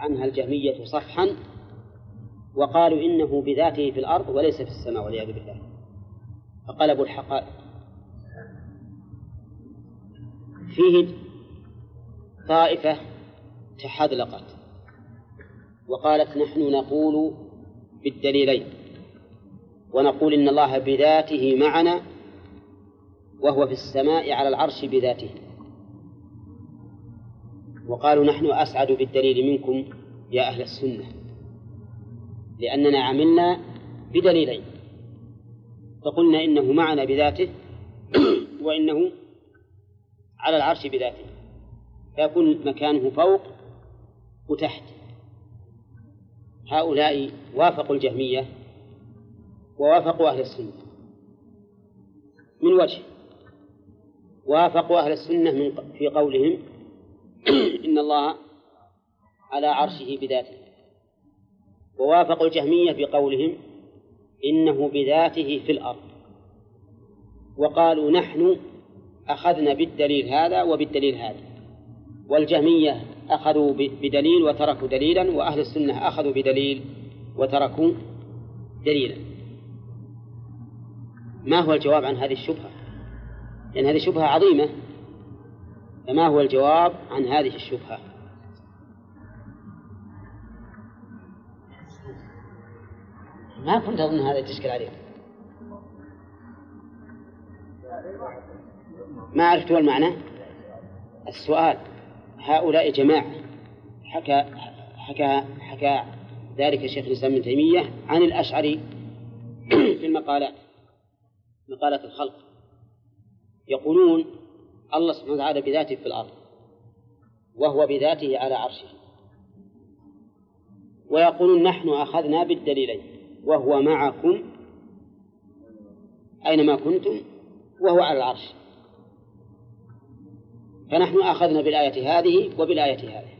عنها الجهمية صفحا وقالوا إنه بذاته في الأرض وليس في السماء والعياذ بالله. فقلبوا الحقائق. فيه طائفة تحذلقت وقالت نحن نقول بالدليلين. ونقول إن الله بذاته معنا وهو في السماء على العرش بذاته. وقالوا نحن أسعد بالدليل منكم يا أهل السنة لأننا عملنا بدليلين فقلنا إنه معنا بذاته وإنه على العرش بذاته فيكون مكانه فوق وتحت. هؤلاء وافقوا الجهمية ووافقوا أهل السنة. من وجه؟ وافقوا أهل السنة من في قولهم إن الله على عرشه بذاته. ووافقوا الجهمية بقولهم إنه بذاته في الأرض. وقالوا نحن أخذنا بالدليل هذا وبالدليل هذا. والجهمية أخذوا بدليل وتركوا دليلا وأهل السنة أخذوا بدليل وتركوا دليلا. ما هو الجواب عن هذه الشبهة؟ لأن هذه شبهة عظيمة. فما هو الجواب عن هذه الشبهة؟ ما كنت أظن هذا تشكل عليك. ما عرفت المعنى؟ السؤال. هؤلاء جماعة. حكى حكى حكى ذلك الشيخ الإسلام ابن تيمية عن الأشعري في المقالات مقالات الخلق. يقولون الله سبحانه وتعالى بذاته في الأرض وهو بذاته على عرشه. ويقولون نحن أخذنا بالدليلين وهو معكم أينما كنتم وهو على العرش. فنحن أخذنا بالآية هذه وبالآية هذه.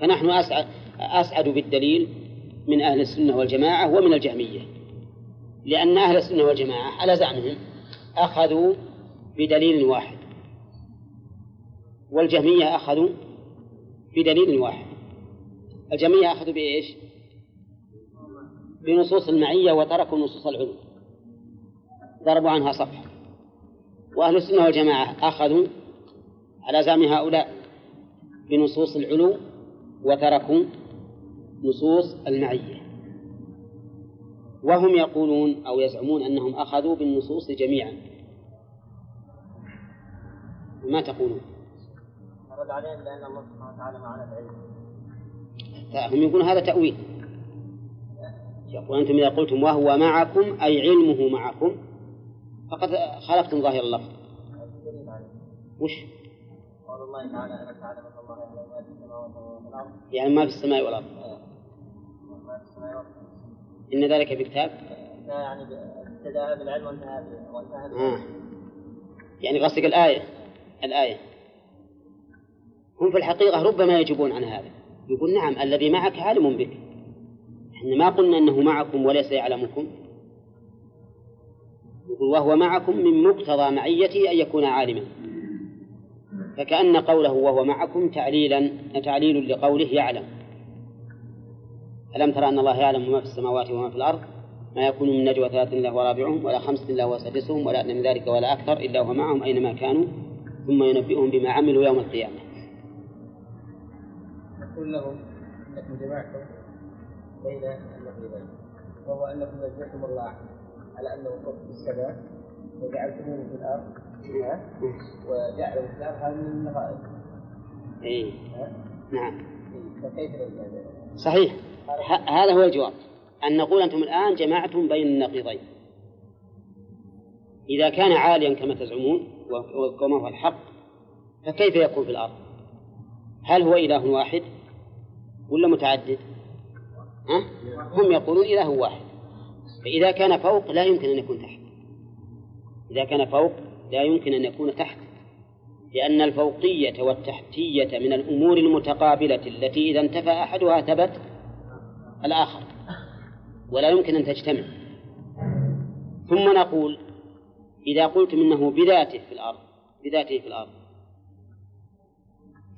فنحن أسعد, أسعد بالدليل من أهل السنة والجماعة ومن الجهمية لأن أهل السنة والجماعة على زعمهم أخذوا بدليل واحد. والجهمية أخذوا بدليل واحد. الجهمية أخذوا بإيش؟ بنصوص المعية وتركوا نصوص العلو. ضربوا عنها صفحة. وأهل السنة والجماعة أخذوا على زعم هؤلاء بنصوص العلو وتركوا نصوص المعية. وهم يقولون أو يزعمون أنهم أخذوا بالنصوص جميعا. ما تقولون؟ رد عليهم لأن الله سبحانه وتعالى معنا العلم هم يقولون هذا تأويل. يقول أنتم إذا قلتم وهو معكم أي علمه معكم فقد خالفتم ظاهر اللفظ. وش؟ قول الله تعالى ألم تعلم الله ما في السماوات والأرض يعني ما في السماء والأرض. ما في السماء والأرض. إن ذلك بكتاب؟ يعني ابتدأ بالعلم وانتهى وانتهى آه. يعني قصدك الآية. الآية. هم في الحقيقة ربما يجيبون عن هذا. يقول نعم الذي معك عالم بك. إحنا ما قلنا إنه معكم وليس يعلمكم. يقول وهو معكم من مقتضى معيته أن يكون عالما. فكأن قوله وهو معكم تعليلا تعليل لقوله يعلم. ألم ترى أن الله يعلم ما في السماوات وما في الأرض؟ ما يكون من نجوى ثلاث إلا هو رابعهم ولا خمسة إلا هو سادسهم ولا أدنى من ذلك ولا أكثر إلا هو معهم أينما كانوا. ثم ينبئهم بما عملوا يوم القيامة. نقول لهم إنكم جمعتم بين النقيضين وهو أنكم نزلتم الله على أنه فوق السماء وجعلتموه في الأرض ها؟ وجعلوا في الأرض هذا من النقائض إيه. نعم. فكيف صحيح. هذا هو الجواب. أن نقول أنتم الآن جمعتم بين النقيضين إذا كان عاليا كما تزعمون و- وما هو الحق فكيف يكون في الأرض؟ هل هو إله واحد ولا متعدد؟ ها؟ هم يقولون إله واحد. فإذا كان فوق لا يمكن أن يكون تحت. إذا كان فوق لا يمكن أن يكون تحت لأن الفوقية والتحتية من الأمور المتقابلة التي إذا انتفى أحدها ثبت الآخر ولا يمكن أن تجتمع. ثم نقول إذا قلتم إنه بذاته في الأرض بذاته في الأرض.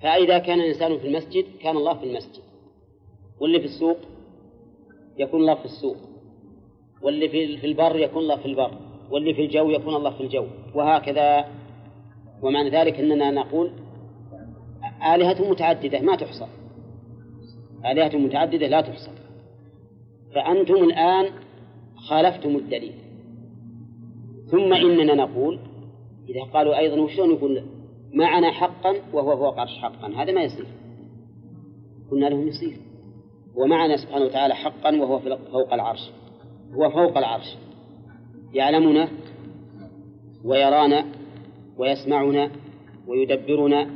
فإذا كان الإنسان في المسجد كان الله في المسجد. واللي في السوق يكون الله في السوق. واللي في البر يكون الله في البر. واللي في الجو يكون الله في الجو. وهكذا. ومعنى ذلك أننا نقول آلهة متعددة ما تحصى. آلهة متعددة لا تحصى. فأنتم الآن خالفتم الدليل. ثم إننا نقول إذا قالوا أيضا وشلون يقول معنا حقا وهو فوق عرش حقا؟ هذا ما يصير. قلنا لهم يصير. ومعنا سبحانه وتعالى حقا وهو فوق العرش. هو فوق العرش. يعلمنا ويرانا ويسمعنا ويدبرنا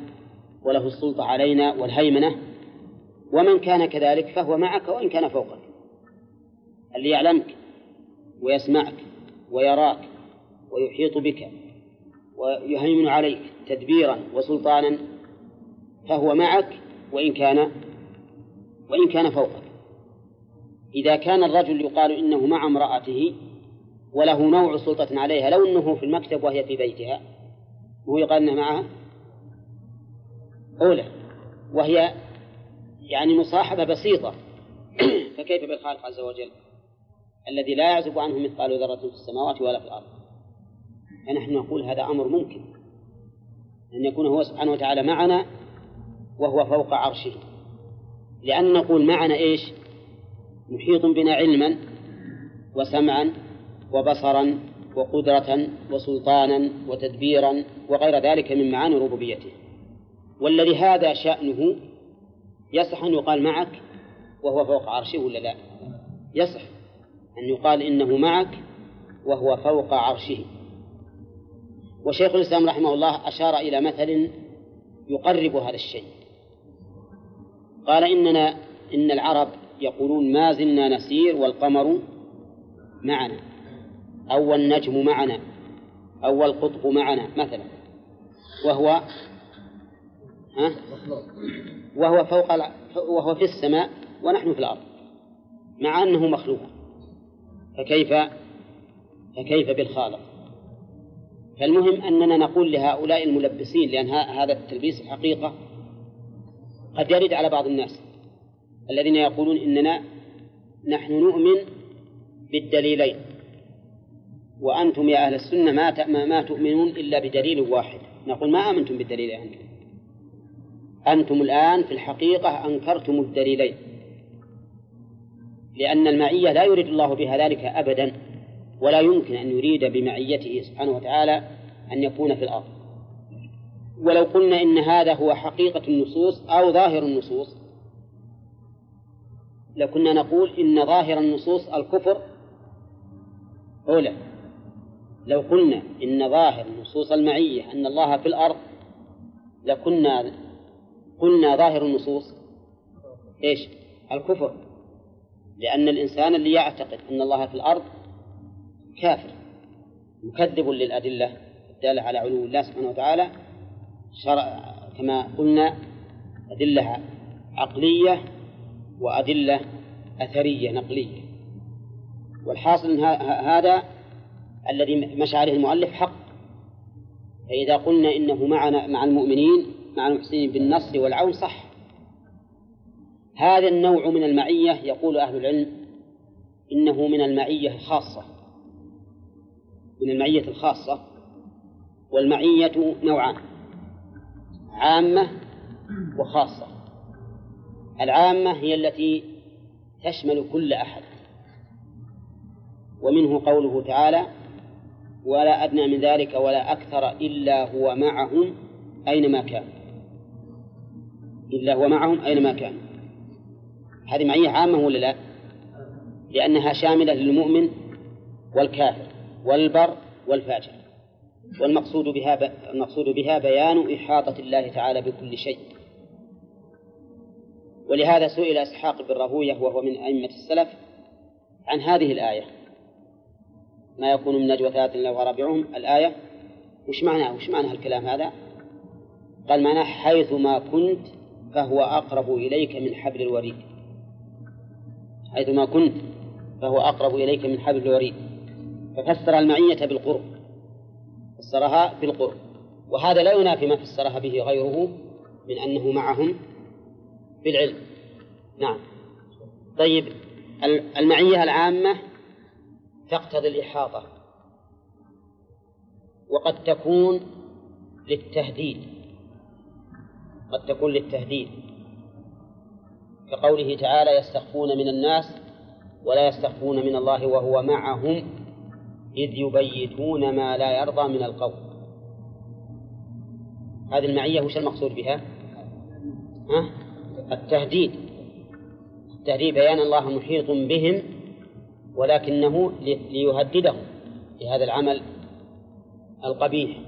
وله السلطة علينا والهيمنة. ومن كان كذلك فهو معك وإن كان فوقك. اللي يعلمك ويسمعك ويراك ويحيط بك ويهيمن عليك تدبيرا وسلطانا فهو معك وإن كان وإن كان فوقك. إذا كان الرجل يقال إنه مع امرأته وله نوع سلطة عليها لو أنه في المكتب وهي في بيتها وهو يقال أنه معها أولى. وهي يعني مصاحبة بسيطة. فكيف بالخالق عز وجل الذي لا يعزب عنه مثقال ذرة في السماوات ولا في الأرض؟ فنحن نقول هذا أمر ممكن. أن يكون هو سبحانه وتعالى معنا وهو فوق عرشه. لأن نقول معنا إيش؟ محيط بنا علما وسمعا وبصرا وقدرة وسلطانا وتدبيرا وغير ذلك من معاني ربوبيته. والذي هذا شأنه يصح أن يقال معك وهو فوق عرشه ولا لا؟ يصح أن يقال إنه معك وهو فوق عرشه. وشيخ الإسلام رحمه الله أشار إلى مثل يقرب هذا الشيء. قال إننا إن العرب يقولون ما زلنا نسير والقمر معنا أو النجم معنا أو القطب معنا مثلا. وهو ها؟ وهو فوق وهو في السماء ونحن في الأرض مع أنه مخلوق. فكيف فكيف بالخالق؟ فالمهم أننا نقول لهؤلاء الملبسين لأن هذا التلبيس الحقيقة قد يرد على بعض الناس الذين يقولون إننا نحن نؤمن بالدليلين وأنتم يا أهل السنة ما ما تؤمنون إلا بدليل واحد نقول ما آمنتم بالدليل أنتم أنتم الآن في الحقيقة أنكرتم الدليلين لأن المعية لا يريد الله بها ذلك أبدا. ولا يمكن أن يريد بمعيته سبحانه وتعالى أن يكون في الأرض. ولو قلنا إن هذا هو حقيقة النصوص أو ظاهر النصوص لكنا نقول إن ظاهر النصوص الكفر أولى لو قلنا إن ظاهر نصوص المعية أن الله في الأرض لكنا قلنا ظاهر النصوص إيش؟ الكفر. لأن الإنسان اللي يعتقد أن الله في الأرض كافر مكذب للأدلة الدالة على علو الله سبحانه وتعالى شرع كما قلنا أدلة عقلية وأدلة أثرية نقلية. والحاصل أن هذا الذي مشى عليه المؤلف حق. فإذا قلنا إنه معنا مع المؤمنين مع المحسنين بالنصر والعون صح. هذا النوع من المعية يقول أهل العلم إنه من المعية الخاصة. من المعية الخاصة والمعية نوعان عامة وخاصة. العامة هي التي تشمل كل أحد. ومنه قوله تعالى ولا أدنى من ذلك ولا أكثر إلا هو معهم أينما كان إلا هو معهم أينما كان هذه معية عامة ولا لا؟ لأنها شاملة للمؤمن والكافر. والبر والفاجر. والمقصود بها المقصود بها بيان إحاطة الله تعالى بكل شيء. ولهذا سئل إسحاق بن راهويه وهو من أئمة السلف عن هذه الآية. ما يكون من نجوى ثلاثة إلا ورابعهم؟ الآية وش معناه وش معنى الكلام هذا؟ قال معناه حيث ما كنت فهو أقرب إليك من حبل الوريد. حيث ما كنت فهو أقرب إليك من حبل الوريد. ففسر المعية بالقرب فسرها بالقرب. وهذا لا ينافي ما فسرها به غيره من أنه معهم بالعلم. نعم. طيب المعية العامة تقتضي الإحاطة وقد تكون للتهديد قد تكون للتهديد. كقوله تعالى يستخفون من الناس ولا يستخفون من الله وهو معهم. إذ يبيتون ما لا يرضى من القول هذه المعية وش المقصود بها؟ ها؟ التهديد التهديد بيان الله محيط بهم ولكنه ليهددهم لهذا العمل القبيح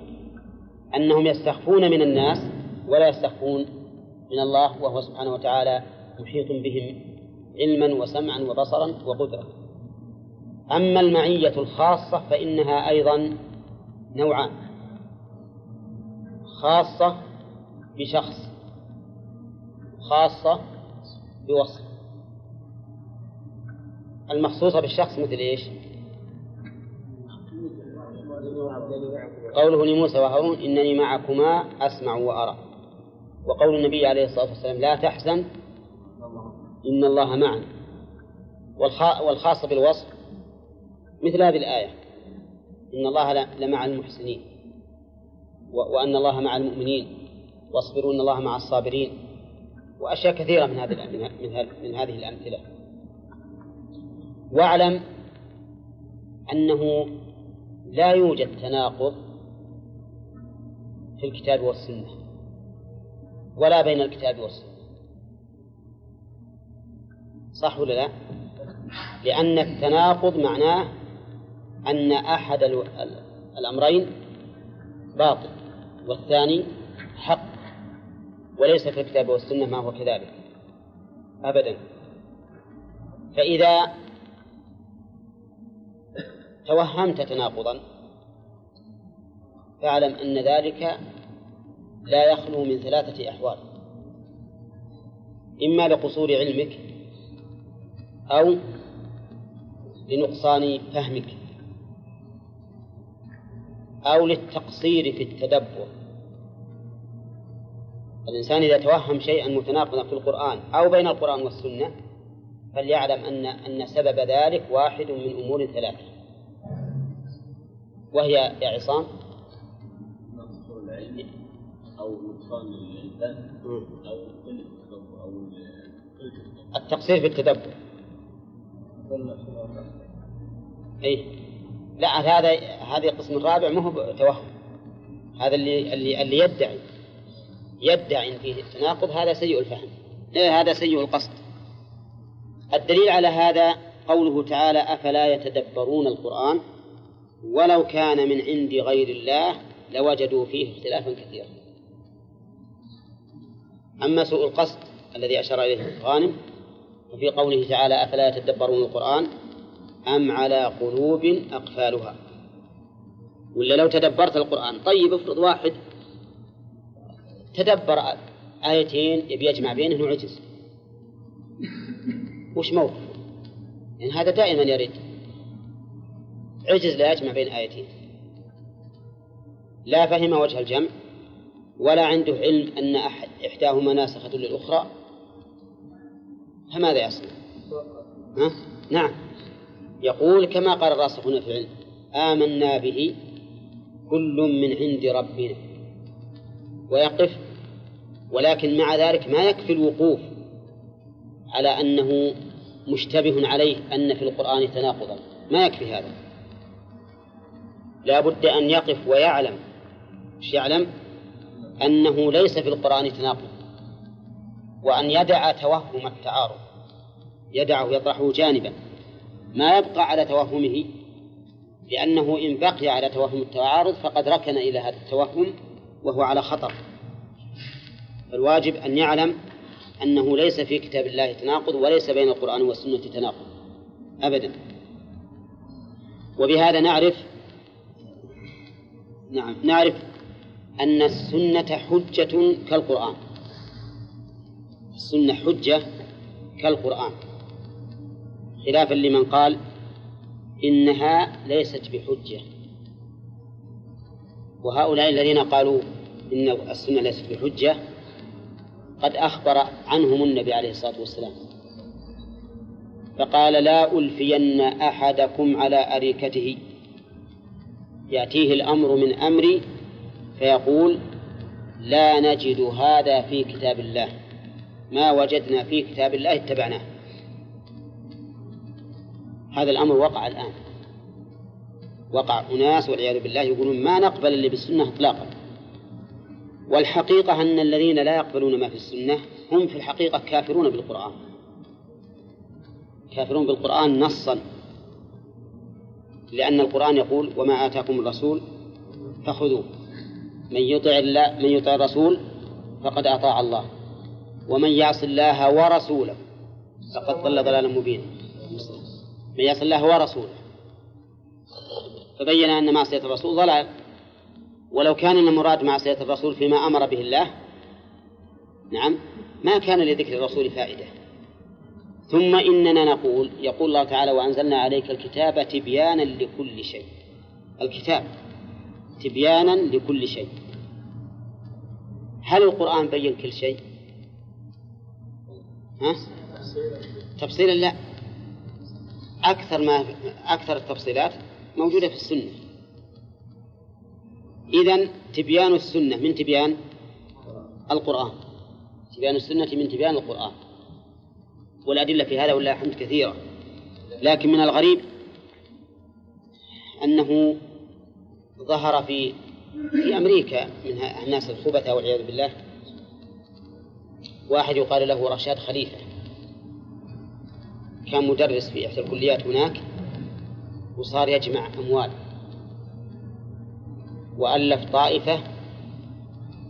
أنهم يستخفون من الناس ولا يستخفون من الله وهو سبحانه وتعالى محيط بهم علما وسمعا وبصرا وقدرة أما المعية الخاصة فإنها أيضا نوعان. خاصة بشخص خاصة بوصف. المخصوصة بالشخص مثل إيش؟ قوله لموسى وهارون إنني معكما أسمع وأرى. وقول النبي عليه الصلاة والسلام لا تحزن إن الله معنا. والخاصة بالوصف مثل هذه الآية. إن الله لمع المحسنين. وأن الله مع المؤمنين. واصبروا إن الله مع الصابرين. وأشياء كثيرة من هذه من هذه الأمثلة. واعلم أنه لا يوجد تناقض في الكتاب والسنة. ولا بين الكتاب والسنة. صح ولا لا؟ لأن التناقض معناه أن أحد الأمرين باطل والثاني حق وليس في الكتاب والسنة ما هو كذلك؟ أبدا. فإذا توهمت تناقضا فاعلم أن ذلك لا يخلو من ثلاثة أحوال. إما لقصور علمك أو لنقصان فهمك. أو للتقصير في التدبر. الإنسان إذا توهم شيئا متناقضا في القرآن أو بين القرآن والسنة فليعلم أن أن سبب ذلك واحد من أمور ثلاثة. وهي يا عصام؟ أو نقصان الفهم أو أو التقصير في التدبر. أي لا هذا هذا القسم الرابع ما هو توهم. هذا اللي اللي اللي يدعي يدعي إن فيه التناقض هذا سيء الفهم. إيه هذا سيء القصد. الدليل على هذا قوله تعالى أفلا يتدبرون القرآن؟ ولو كان من عند غير الله لوجدوا فيه اختلافا كثيرا. أما سوء القصد الذي أشار إليه غانم وفي قوله تعالى أفلا يتدبرون القرآن؟ أم على قلوب أقفالها؟ ولا لو تدبرت القرآن. طيب افرض واحد تدبر آيتين يبي يجمع بينهن وعجز. وش موقف؟ يعني هذا دائما يرد. عجز لا يجمع بين آيتين. لا فهم وجه الجمع ولا عنده علم أن أحد إحداهما ناسخة للأخرى. فماذا يصنع؟ ها؟ نعم. يقول كما قال الراسخون في العلم آمنا به كل من عند ربنا. ويقف ولكن مع ذلك ما يكفي الوقوف على أنه مشتبه عليه أن في القرآن تناقضا. ما يكفي هذا. لا بد أن يقف ويعلم. مش يعلم؟ أنه ليس في القرآن تناقض وأن يدع توهم التعارض يدعه يطرحه جانبا. ما يبقى على توهمه لأنه إن بقي على توهم التعارض فقد ركن إلى هذا التوهم وهو على خطر. فالواجب أن يعلم أنه ليس في كتاب الله تناقض وليس بين القرآن والسنة تناقض. أبدا. وبهذا نعرف نعم نعرف أن السنة حجة كالقرآن. السنة حجة كالقرآن. خلافا لمن قال إنها ليست بحجة. وهؤلاء الذين قالوا إن السنة ليست بحجة قد أخبر عنهم النبي عليه الصلاة والسلام. فقال لا ألفين أحدكم على أريكته. يأتيه الأمر من أمري فيقول لا نجد هذا في كتاب الله. ما وجدنا في كتاب الله اتبعناه. هذا الأمر وقع الآن. وقع أناس والعياذ بالله يقولون ما نقبل اللي بالسنة إطلاقا. والحقيقة أن الذين لا يقبلون ما في السنة هم في الحقيقة كافرون بالقرآن. كافرون بالقرآن نصا. لأن القرآن يقول وما آتاكم الرسول فخذوه. من يطع الله من يطع الرسول فقد أطاع الله. ومن يعص الله ورسوله فقد ضل ضلالا مبينا. يعص الله ورسوله. فبين أن معصية الرسول ضلال. ولو كان المراد معصية الرسول فيما أمر به الله نعم ما كان لذكر الرسول فائدة. ثم إننا نقول يقول الله تعالى وأنزلنا عليك الكتاب تبيانا لكل شيء. الكتاب تبيانا لكل شيء. هل القرآن بين كل شيء؟ ها؟ تفصيلا لا. أكثر ما أكثر التفصيلات موجودة في السنة. إذا تبيان السنة من تبيان القرآن. تبيان السنة من تبيان القرآن. والأدلة في هذا ولله الحمد كثيرة. لكن من الغريب أنه ظهر في في أمريكا من الناس الخبثة والعياذ بالله. واحد يقال له رشاد خليفة. كان مدرس في إحدى الكليات هناك وصار يجمع أموال. وألف طائفة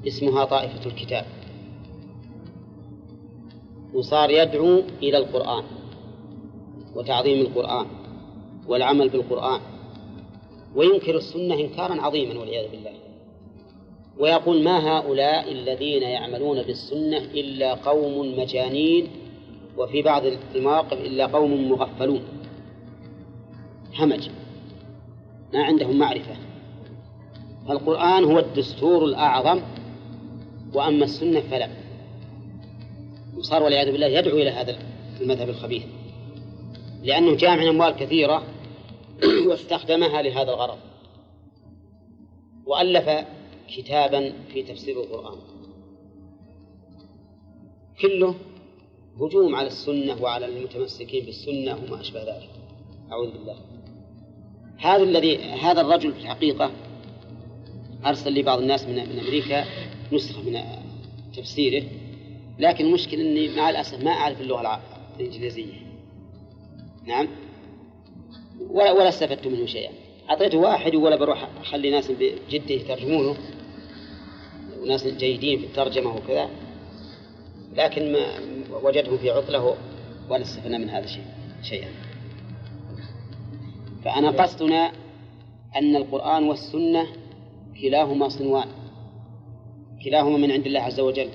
اسمها طائفة الكتاب. وصار يدعو إلى القرآن وتعظيم القرآن والعمل بالقرآن. وينكر السنة إنكارا عظيما والعياذ بالله. ويقول ما هؤلاء الذين يعملون بالسنة إلا قوم مجانين وفي بعض المواقف إلا قوم مغفلون. همج. ما عندهم معرفة. فالقرآن هو الدستور الأعظم وأما السنة فلا. وصار والعياذ بالله يدعو إلى هذا المذهب الخبيث لأنه جامع أموال كثيرة واستخدمها لهذا الغرض. وألف كتابا في تفسير القرآن. كله هجوم على السنة وعلى المتمسكين بالسنة وما أشبه ذلك. أعوذ بالله. هذا الذي هذا الرجل في الحقيقة أرسل لي بعض الناس من من أمريكا نسخة من تفسيره لكن المشكلة أني مع الأسف ما أعرف اللغة الإنجليزية. نعم؟ ولا ولا استفدت منه شيئا. أعطيته واحد ولا بروح أخلي ناس بجدة يترجمونه وناس جيدين في الترجمة وكذا. لكن ما وجده في عطلة ولا استفدنا من هذا الشيء شيئا. فأنا قصدنا أن القرآن والسنة كلاهما صنوان. كلاهما من عند الله عز وجل.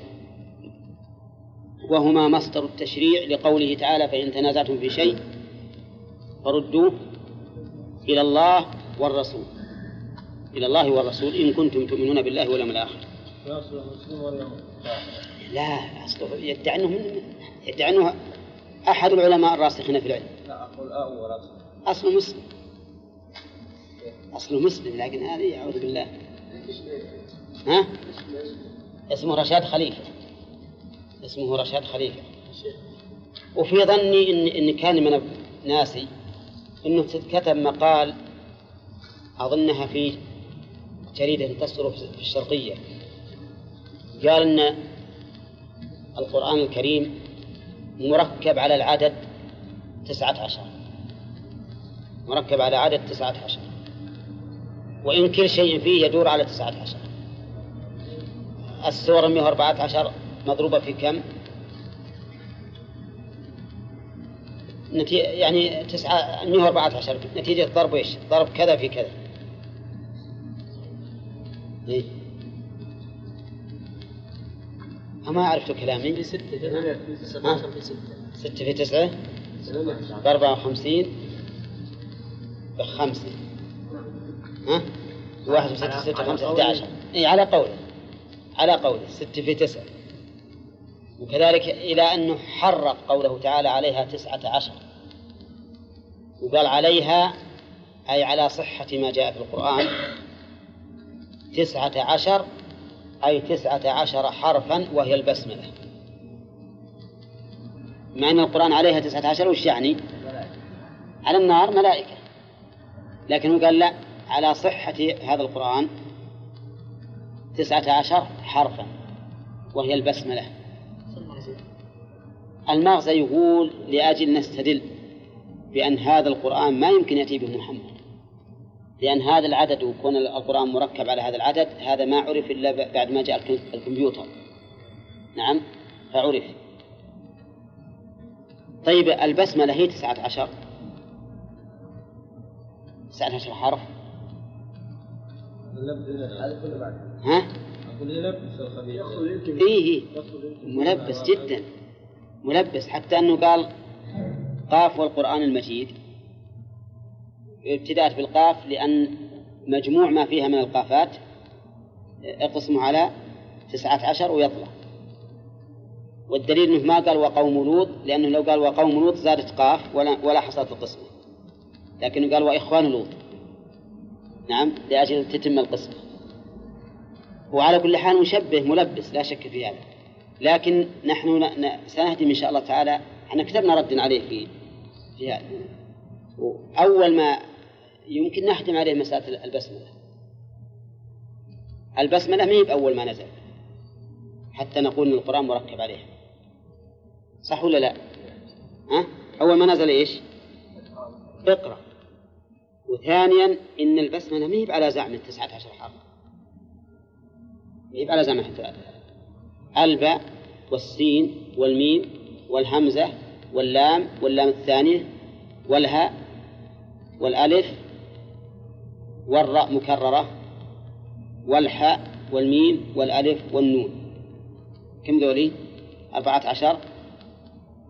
وهما مصدر التشريع لقوله تعالى فإن تنازعتم في شيء فردوه إلى الله والرسول. إلى الله والرسول إن كنتم تؤمنون بالله واليوم الآخر. لا أصله يدعي أنه من يدعي أنه أحد العلماء الراسخين في العلم. لا أقول أول أصله مسلم. أصله مسلم لكن هذه أعوذ بالله. ها؟ اسمه رشاد خليفة. اسمه رشاد خليفة. وفي ظني إن إن كان من ناسي إنه كتب مقال أظنها في جريدة تصدر في الشرقية. قال إن القرآن الكريم مركب على العدد تسعة عشر مركب على عدد تسعة عشر وإن كل شيء فيه يدور على تسعة عشر السورة 114 مضروبة في كم؟ نتي... يعني تسعة 114 نتيجة ضرب إيش؟ ضرب كذا في كذا. إيه؟ ما عرفت كلامي. في ستة في ستة في ستة. ستة في تسعة؟ بأربعة وخمسين. بخمسة ها؟ واحد وستة ستة خمسة 11 إي على قوله على قوله ستة في تسعة. وكذلك إلى أنه حرف قوله تعالى عليها تسعة عشر. وقال عليها أي على صحة ما جاء في القرآن تسعة عشر أي تسعة عشر حرفا وهي البسملة. مع أن القرآن عليها تسعة عشر وش يعني؟ على النار ملائكة. لكنه قال لا على صحة هذا القرآن تسعة عشر حرفا وهي البسملة. المغزى يقول لأجل نستدل بأن هذا القرآن ما يمكن يأتي به محمد. لأن هذا العدد وكون القرآن مركب على هذا العدد هذا ما عرف إلا بعد ما جاء الكمبيوتر. نعم؟ فعرف. طيب البسملة هي تسعة عشر. تسعة عشر حرف. ها؟ إيه؟ ملبس جدا. ملبس حتى أنه قال قاف والقرآن المجيد. ابتدأت بالقاف لأن مجموع ما فيها من القافات اقسموا على تسعة عشر ويطلع. والدليل إنه ما قال وقوم لوط لأنه لو قال وقوم لوط زادت قاف ولا ولا حصلت القسمة. لكنه قال وإخوان لوط. نعم لأجل تتم القسمة. وعلى كل حال مشبه ملبس لا شك في هذا. لكن نحن سنهدم إن شاء الله تعالى. إحنا كتبنا رد عليه في في هذا. أول ما يمكن نحتم عليه مسألة البسملة البسملة ما هي بأول ما نزل حتى نقول إن القرآن مركب عليها صح ولا لا؟ ها؟ أول ما نزل إيش؟ اقرأ وثانيا إن البسملة ما هي على زعم التسعة عشر حرف ما هي على زعم الباء والسين والميم والهمزة واللام واللام الثانية والهاء والألف والراء مكررة والحاء والميم والألف والنون. كم ذولي؟ أربعة عشر.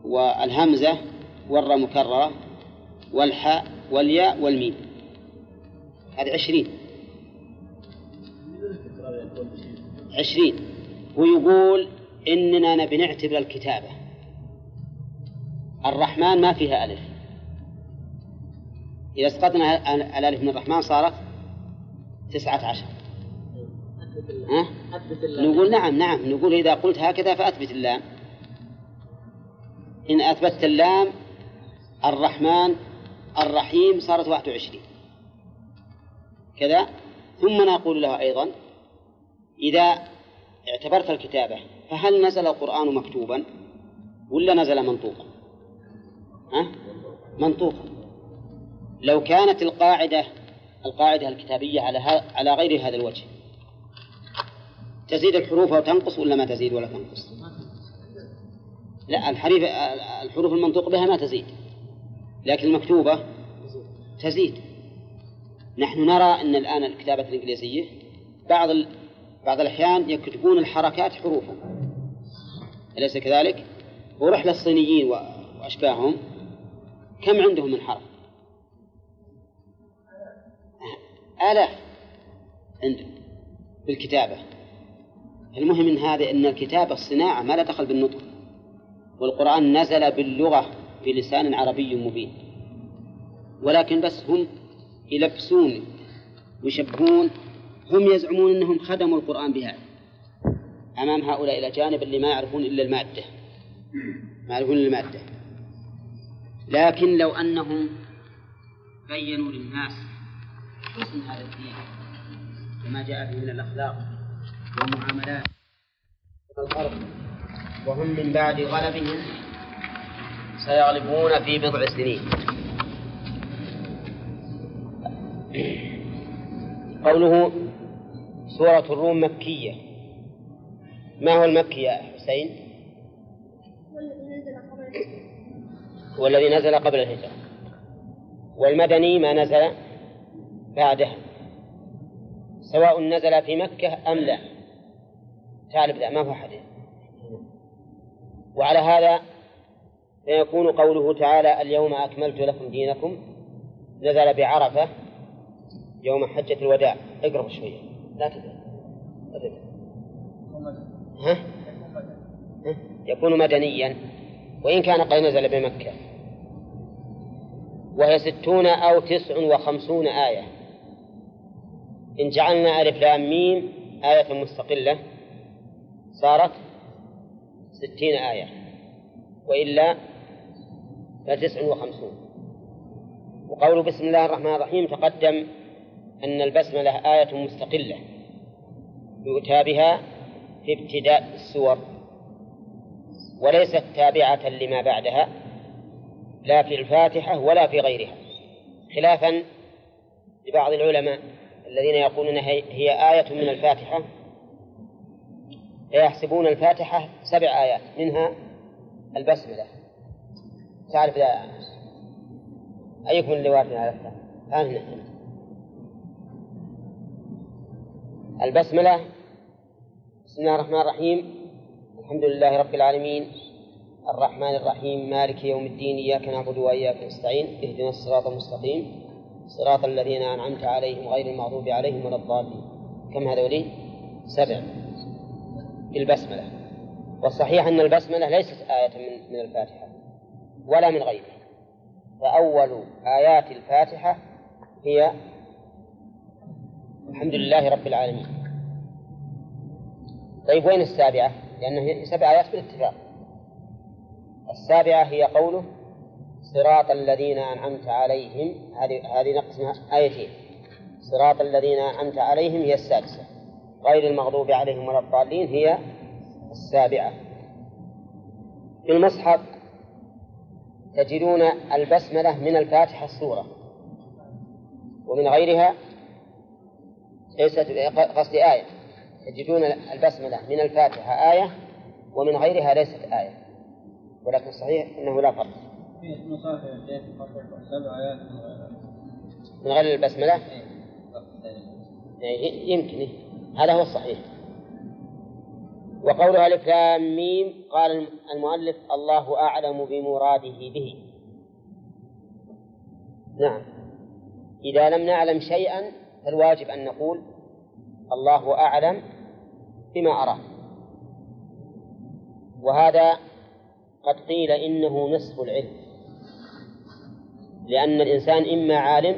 والهمزة والراء مكررة والحاء والياء والميم. هذه عشرين. عشرين. ويقول إننا نبي نعتبر الكتابة. الرحمن ما فيها ألف. إذا اسقطنا الألف من الرحمن صارت تسعة عشر. ها؟ نقول نعم نعم. نقول إذا قلت هكذا فأثبت اللام. إن أثبتت اللام الرحمن الرحيم صارت واحد وعشرين. كذا؟ ثم نقول لها أيضا إذا اعتبرت الكتابة فهل نزل القرآن مكتوبا ولا نزل منطوقا؟ ها؟ منطوقا. لو كانت القاعدة القاعدة الكتابية على على غير هذا الوجه تزيد الحروف وتنقص ولا ما تزيد ولا تنقص؟ لا الحريف الحروف المنطوق بها ما تزيد لكن المكتوبة تزيد نحن نرى أن الآن الكتابة الإنجليزية بعض ال... بعض الأحيان يكتبون الحركات حروفا أليس كذلك؟ ورحلة الصينيين وأشباههم كم عندهم من حرف؟ آلاف عندهم بالكتابة. المهم من هذا أن الكتابة الصناعة ما لا دخل بالنطق والقرآن نزل باللغة بلسان عربي مبين. ولكن بس هم يلبسون ويشبهون هم يزعمون أنهم خدموا القرآن بها. أمام هؤلاء الأجانب اللي ما يعرفون إلا المادة. ما يعرفون إلا المادة. لكن لو أنهم بينوا للناس حسن هذا الدين وما جاء به من الأخلاق والمعاملات والأرض وهم من بعد غلبهم سيغلبون في بضع سنين. قوله سورة الروم مكية. ما هو المكي يا حسين؟ والذي نزل قبل الهجرة. والمدني ما نزل؟ بعدها سواء نزل في مكة أم لا. تعرف ذا ما هو حديث. وعلى هذا فيكون قوله تعالى اليوم أكملت لكم دينكم. نزل بعرفة يوم حجة الوداع. اقرب شوية. لا تدري. ها؟ ها؟ يكون مدنيا. وإن كان قد نزل بمكة. وهي ستون أو تسع وخمسون آية. إن جعلنا ألف لام ميم آية مستقلة صارت ستين آية وإلا فتسع وخمسون. وقول بسم الله الرحمن الرحيم تقدم أن البسملة آية مستقلة يؤتى بها في ابتداء السور وليست تابعة لما بعدها لا في الفاتحة ولا في غيرها خلافا لبعض العلماء. الذين يقولون هي آية من الفاتحة. فيحسبون الفاتحة سبع آيات منها البسملة. تعرف ذا أيكم اللي واقف على الثاني البسملة. بسم الله الرحمن الرحيم. الحمد لله رب العالمين. الرحمن الرحيم. مالك يوم الدين. إياك نعبد وإياك نستعين. اهدنا الصراط المستقيم. صراط الذين أنعمت عليهم غير المغضوب عليهم ولا الضالين. كم هذولي؟ سبع. البسملة والصحيح أن البسملة ليست آية من من الفاتحة ولا من غيرها. فأول آيات الفاتحة هي الحمد لله رب العالمين. طيب وين السابعة؟ لأنه سبع آيات بالاتفاق. السابعة هي قوله صراط الذين أنعمت عليهم هذه هذه نقسمها آيتين. صراط الذين أنعمت عليهم هي السادسة. غير المغضوب عليهم ولا الضالين هي السابعة. في المصحف تجدون البسملة من الفاتحة السورة. ومن غيرها ليست قصد آية. تجدون البسملة من الفاتحة آية ومن غيرها ليست آية. ولكن صحيح أنه لا فرق. من غير البسملة؟ إيه، يعني يمكن هذا هو الصحيح. وقولها ألف لام ميم قال المؤلف الله أعلم بمراده به. نعم. إذا لم نعلم شيئا فالواجب أن نقول الله أعلم بما أراد وهذا قد قيل إنه نصف العلم. لأن الإنسان إما عالم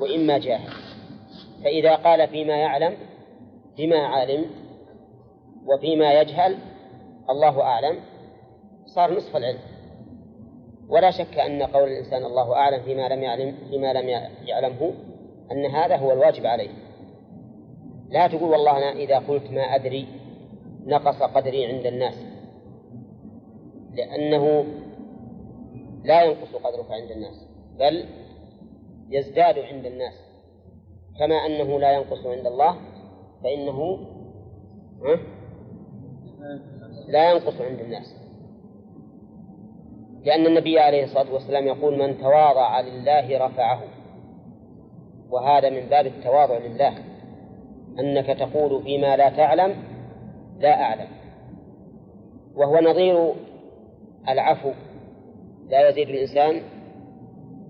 وإما جاهل. فإذا قال فيما يعلم بما عالم وفيما يجهل الله أعلم صار نصف العلم. ولا شك أن قول الإنسان الله أعلم فيما لم يعلم فيما لم يعلمه أن هذا هو الواجب عليه. لا تقول والله أنا إذا قلت ما أدري نقص قدري عند الناس. لأنه لا ينقص قدرك عند الناس بل يزداد عند الناس. كما أنه لا ينقص عند الله فإنه لا ينقص عند الناس. لأن النبي عليه الصلاة والسلام يقول من تواضع لله رفعه. وهذا من باب التواضع لله. أنك تقول فيما لا تعلم لا أعلم. وهو نظير العفو. لا يزيد الإنسان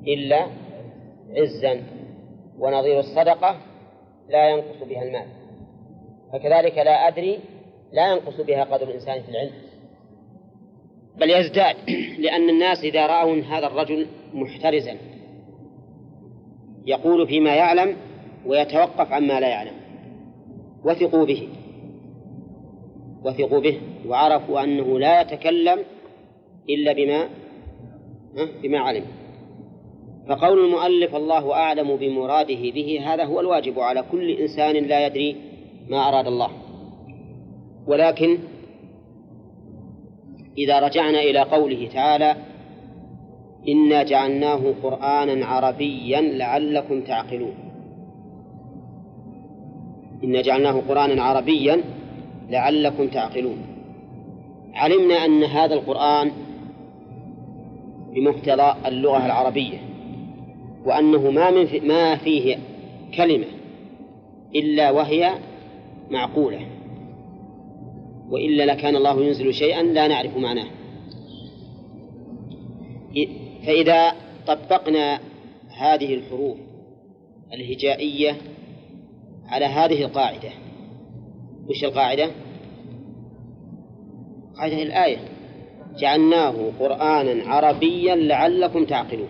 إلا عزا ونظير الصدقة لا ينقص بها المال. فكذلك لا أدري لا ينقص بها قدر الإنسان في العلم. بل يزداد لأن الناس إذا رأوا هذا الرجل محترزا يقول فيما يعلم ويتوقف عما لا يعلم. وثقوا به. وثقوا به وعرفوا أنه لا يتكلم إلا بما بما علم. فقول المؤلف الله أعلم بمراده به هذا هو الواجب على كل إنسان لا يدري ما أراد الله. ولكن إذا رجعنا إلى قوله تعالى إنا جعلناه قرآنا عربيا لعلكم تعقلون. إنا جعلناه قرآنا عربيا لعلكم تعقلون. علمنا أن هذا القرآن بمقتضى اللغة العربية وأنه ما من في ما فيه كلمة إلا وهي معقولة وإلا لكان الله ينزل شيئا لا نعرف معناه فإذا طبقنا هذه الحروف الهجائية على هذه القاعدة وش القاعدة؟ هذه الآية جعلناه قرآنا عربيا لعلكم تعقلون.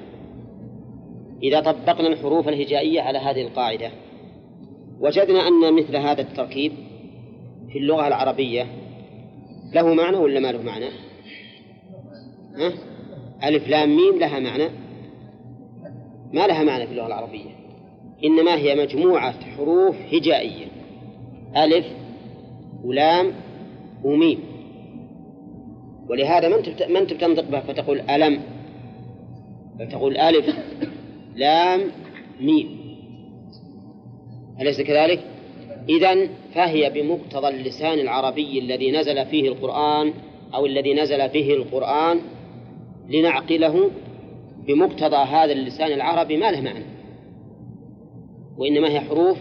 إذا طبقنا الحروف الهجائية على هذه القاعدة وجدنا أن مثل هذا التركيب في اللغة العربية له معنى ولا ما له معنى؟ ها؟ ألف لام ميم لها معنى؟ ما لها معنى في اللغة العربية. إنما هي مجموعة حروف هجائية. ألف ولام وميم. ولهذا ما أنت بتنطق بها؟ فتقول ألم. بل تقول ألف لام ميم. أليس كذلك؟ إذا فهي بمقتضى اللسان العربي الذي نزل فيه القرآن أو الذي نزل به القرآن لنعقله بمقتضى هذا اللسان العربي ما له معنى. وإنما هي حروف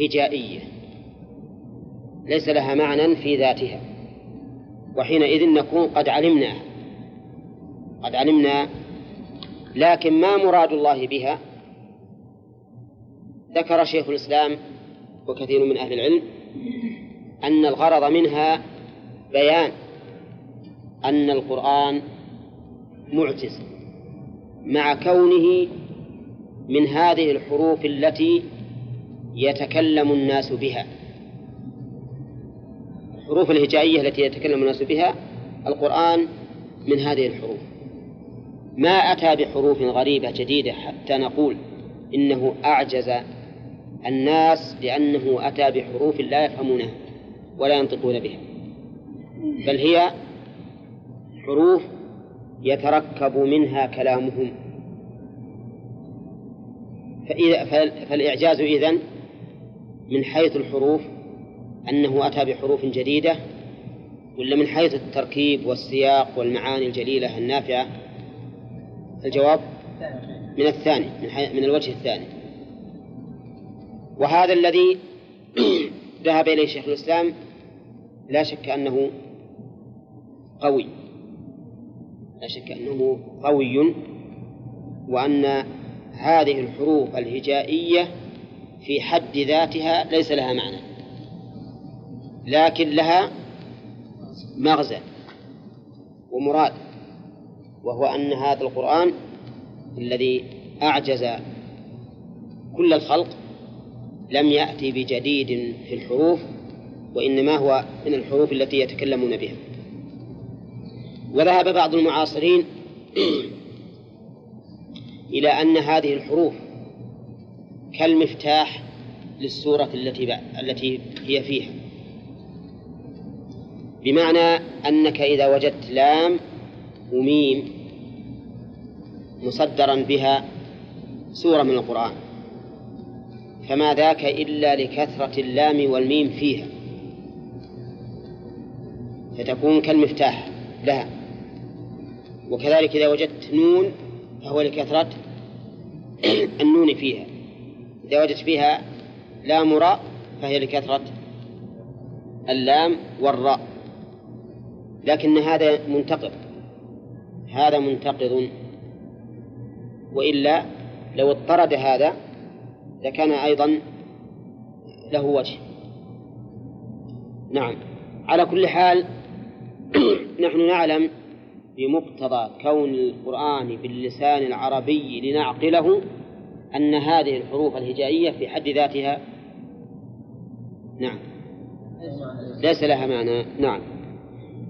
هجائية. ليس لها معنى في ذاتها. وحينئذ نكون قد علمناها قد علمنا لكن ما مراد الله بها؟ ذكر شيخ الإسلام وكثير من أهل العلم أن الغرض منها بيان أن القرآن معجز مع كونه من هذه الحروف التي يتكلم الناس بها. الحروف الهجائية التي يتكلم الناس بها القرآن من هذه الحروف. ما أتى بحروف غريبة جديدة حتى نقول إنه أعجز الناس لأنه أتى بحروف لا يفهمونها ولا ينطقون بها. بل هي حروف يتركب منها كلامهم. فإذا فالإعجاز إذن من حيث الحروف أنه أتى بحروف جديدة ولا من حيث التركيب والسياق والمعاني الجليلة النافعة؟ الجواب من الثاني من, من الوجه الثاني. وهذا الذي ذهب إليه شيخ الإسلام لا شك أنه قوي. لا شك أنه قوي وأن هذه الحروف الهجائية في حد ذاتها ليس لها معنى. لكن لها مغزى ومراد وهو أن هذا القرآن الذي أعجز كل الخلق لم يأتي بجديد في الحروف وإنما هو من الحروف التي يتكلمون بها. وذهب بعض المعاصرين إلى أن هذه الحروف كالمفتاح للسورة التي التي هي فيها. بمعنى أنك إذا وجدت لام وميم مصدرا بها سورة من القرآن فما ذاك إلا لكثرة اللام والميم فيها فتكون كالمفتاح لها. وكذلك إذا وجدت نون فهو لكثرة النون فيها. إذا وجدت فيها لام راء فهي لكثرة اللام والراء. لكن هذا منتقض. هذا منتقض. وإلا لو اضطرد هذا لكان أيضا له وجه. نعم. على كل حال نحن نعلم بمقتضى كون القرآن باللسان العربي لنعقله أن هذه الحروف الهجائية في حد ذاتها نعم. ليس لها معنى. نعم.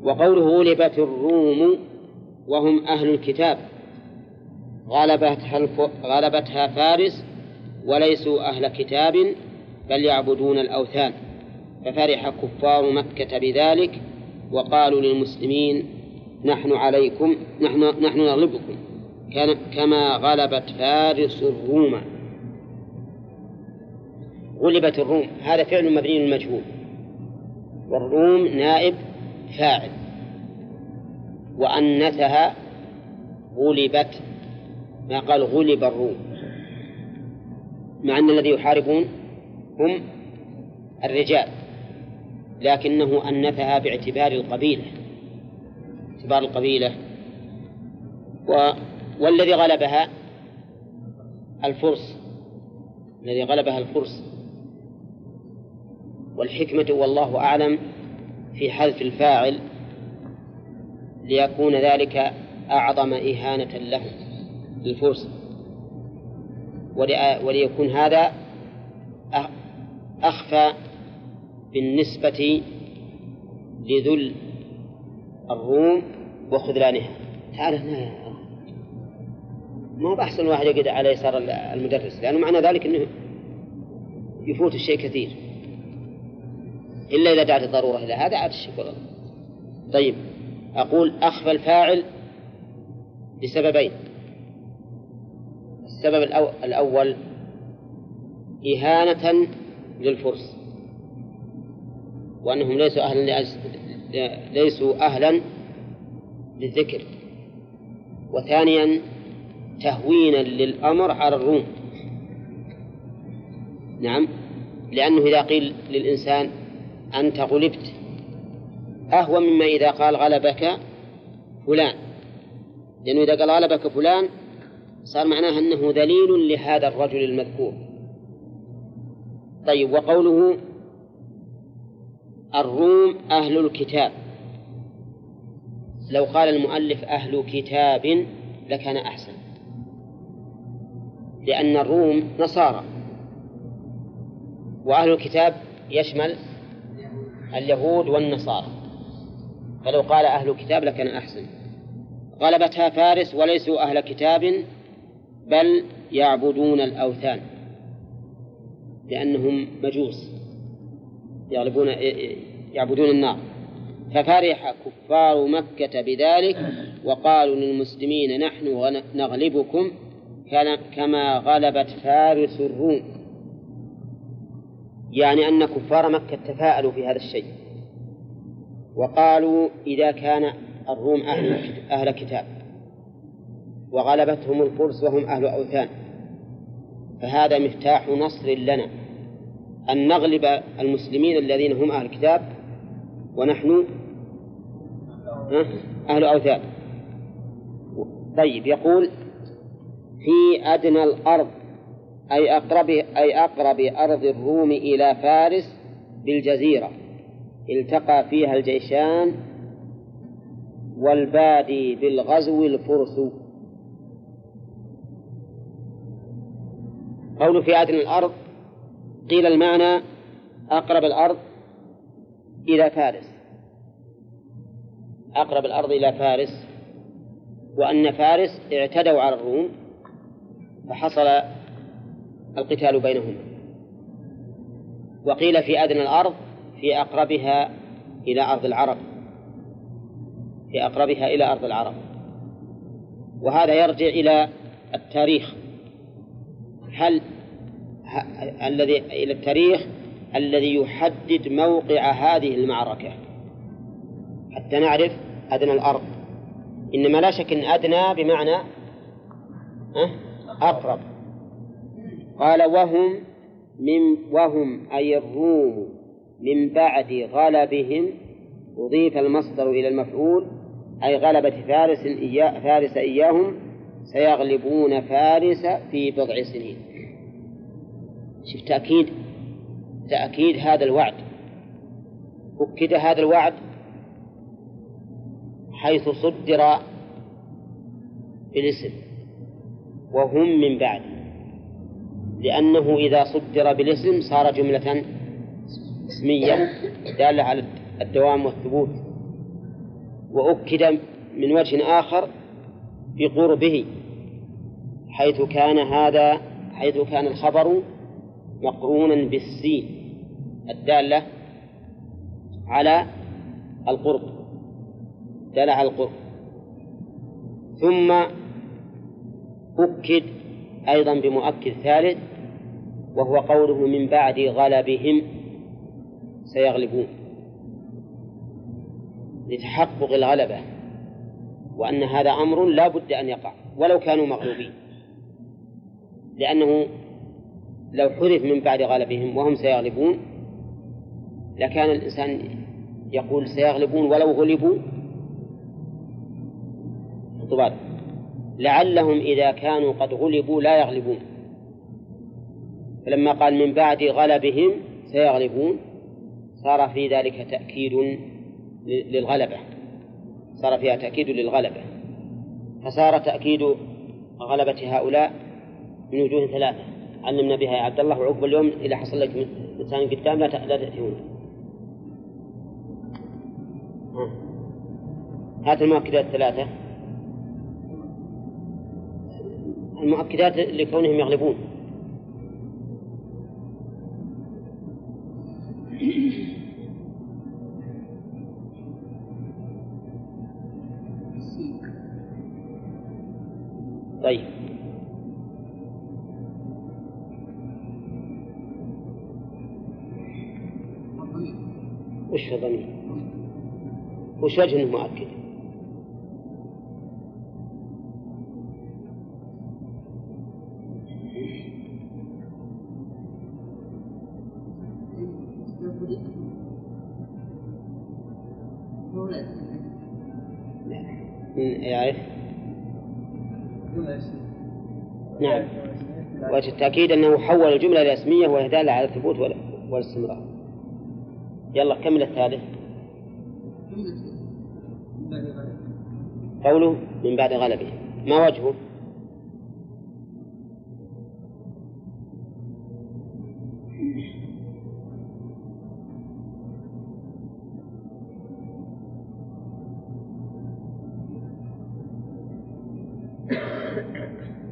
وقوله غلبت الروم وهم أهل الكتاب. غلبتها, غلبتها فارس وليسوا أهل كتاب بل يعبدون الأوثان. ففرح كفار مكة بذلك وقالوا للمسلمين نحن عليكم نحن نحن نغلبكم. كما غلبت فارس الروم. غلبت الروم. هذا فعل مبني للمجهول. والروم نائب فاعل وأنثها غلبت ما قال غلب الروم مع أن الذي يحاربون هم الرجال لكنه أنثها باعتبار القبيلة اعتبار القبيلة. و والذي غلبها الفرس الذي غلبها الفرس. والحكمة والله أعلم في حذف الفاعل ليكون ذلك أعظم إهانة لهم للفرس. وليكون هذا أخفى بالنسبة لذل الروم وخذلانها. تعال هنا ما هو بأحسن واحد يقعد على يسار المدرس لأنه معنى ذلك أنه يفوت الشيء كثير. إلا إذا دعت الضرورة إلى هذا عاد الشيء كله طيب أقول أخفى الفاعل لسببين السبب الأول إهانة للفرس. وأنهم ليسوا أهلا ليسوا أهلا للذكر. وثانيا تهوينا للأمر على الروم. نعم لأنه إذا قيل للإنسان أنت غلبت. أهون مما إذا قال غلبك فلان. لأنه إذا قال غلبك فلان صار معناه أنه ذليل لهذا الرجل المذكور. طيب وقوله الروم أهل الكتاب. لو قال المؤلف أهل كتاب لكان أحسن. لأن الروم نصارى وأهل الكتاب يشمل اليهود والنصارى. فلو قال أهل الكتاب لكان أحسن. غلبتها فارس وليسوا أهل كتاب بل يعبدون الأوثان لأنهم مجوس. يغلبون يعبدون النار. ففرح كفار مكة بذلك وقالوا للمسلمين نحن نغلبكم كما غلبت فارس الروم. يعني أن كفار مكة تفاءلوا في هذا الشيء. وقالوا إذا كان الروم أهل, أهل كتاب. وغلبتهم الفرس وهم أهل أوثان. فهذا مفتاح نصر لنا. أن نغلب المسلمين الذين هم أهل الكتاب ونحن أهل أوثان. طيب يقول في أدنى الأرض أي أقرب أي أقرب أرض الروم إلى فارس بالجزيرة. التقى فيها الجيشان والبادي بالغزو الفرس. قول في أدنى الأرض قيل المعنى أقرب الأرض إلى فارس. أقرب الأرض إلى فارس. وأن فارس اعتدوا على الروم فحصل القتال بينهم وقيل في أدنى الأرض في أقربها إلى أرض العرب. في أقربها إلى أرض العرب. وهذا يرجع إلى التاريخ. هل الذي إلى التاريخ الذي يحدد موقع هذه المعركة. حتى نعرف أدنى الأرض. إنما لا شك أن أدنى بمعنى أقرب. قال وهم من وهم أي الروم من بعد غلبهم أضيف المصدر إلى المفعول أي غلبة فارس إياه فارس إياهم سيغلبون فارس في بضع سنين. شوف تأكيد تأكيد هذا الوعد. أكد هذا الوعد حيث صدر بالاسم وهم من بعد. لأنه إذا صدر بالاسم صار جملة اسمية دالة على الدوام والثبوت وأكد من وجه آخر بقربه حيث كان هذا حيث كان الخبر مقرونا بالسين الدالة على القرب دالة على القرب. ثم أكد أيضا بمؤكد ثالث وهو قوله من بعد غلبهم سيغلبون. لتحقق الغلبة. وأن هذا أمر لا بد أن يقع. ولو كانوا مغلوبين. لأنه لو حذف من بعد غلبهم وهم سيغلبون لكان الإنسان يقول سيغلبون ولو غلبوا. لعلهم إذا كانوا قد غلبوا لا يغلبون. فلما قال من بعد غلبهم سيغلبون صار في ذلك تأكيد للغلبة صار فيها تأكيد للغلبة. فصار تأكيد غلبة هؤلاء من وجوه ثلاثة. علمنا بها يا عبد الله وعقب اليوم إذا حصل لك إنسان قدام لا تأتيون هات المؤكدات الثلاثة. المؤكدات لكونهم يغلبون. الضمير؟ وش وجه انه مؤكد؟ يعرف؟ نعم وجه التأكيد أنه حول الجملة إلى اسمية وهي دالة على الثبوت والاستمرار يلا كمل الثالث؟ قوله من بعد غلبه. ما وجهه؟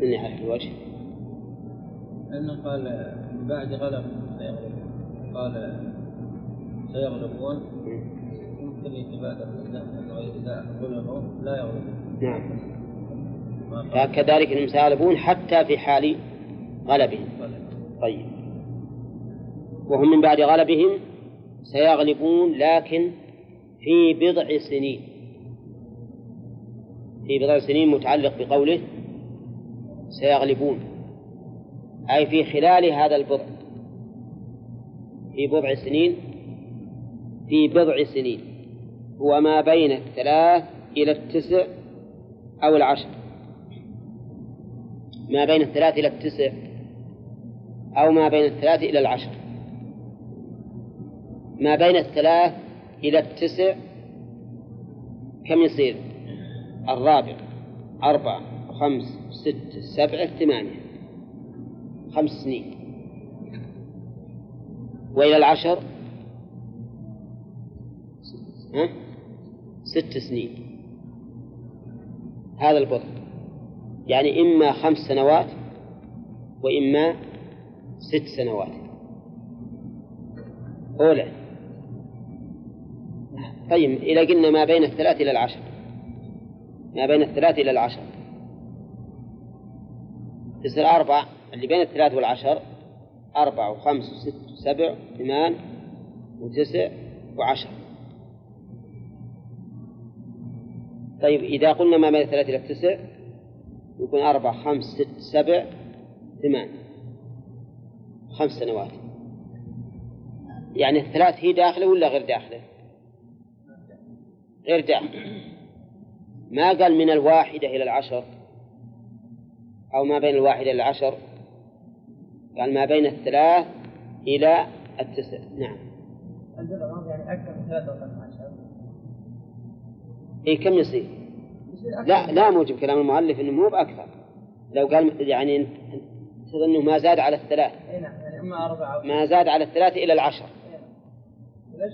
من يعرف الوجه؟ لأنه قال من بعد غلب قال سيغلبون ممكن يتبادر أنه إذا غلبوا لا يغلبون نعم. فكذلك إنهم سيغلبون حتى في حال غلبهم. طيب. وهم من بعد غلبهم سيغلبون لكن في بضع سنين. في بضع سنين متعلق بقوله سيغلبون. أي في خلال هذا البضع. في بضع سنين في بضع سنين. هو ما بين الثلاث إلى التسع أو العشر. ما بين الثلاث إلى التسع أو ما بين الثلاث إلى العشر. ما بين الثلاث إلى التسع كم يصير؟ الرابع. أربعة. خمس. ست. سبعة ثمانية. خمس سنين. وإلى العشر؟ ست سنين. هذا البضع يعني إما خمس سنوات وإما ست سنوات. أولى. طيب إذا قلنا ما بين الثلاث إلى العشر. ما بين الثلاث إلى العشر. تصير أربع اللي بين الثلاث والعشر أربع وخمس وست وسبع ثمان وتسع وعشر. طيب إذا قلنا ما بين الثلاث إلى التسع يكون أربع خمس ست سبع ثمان. خمس سنوات. يعني الثلاث هي داخلة ولا غير داخلة؟ غير داخلة. ما قال من الواحدة إلى العشر؟ أو ما بين الواحدة إلى العشر؟ قال ما بين الثلاث إلى التسع. نعم. يعني أكثر من ثلاثة إيه كم يصير؟ لا لا موجب كلام المؤلف إنه مو بأكثر. لو قال يعني تظن إنه ما زاد على الثلاث. اي نعم يعني إما أربعة ما زاد على الثلاث إلى العشر. ليش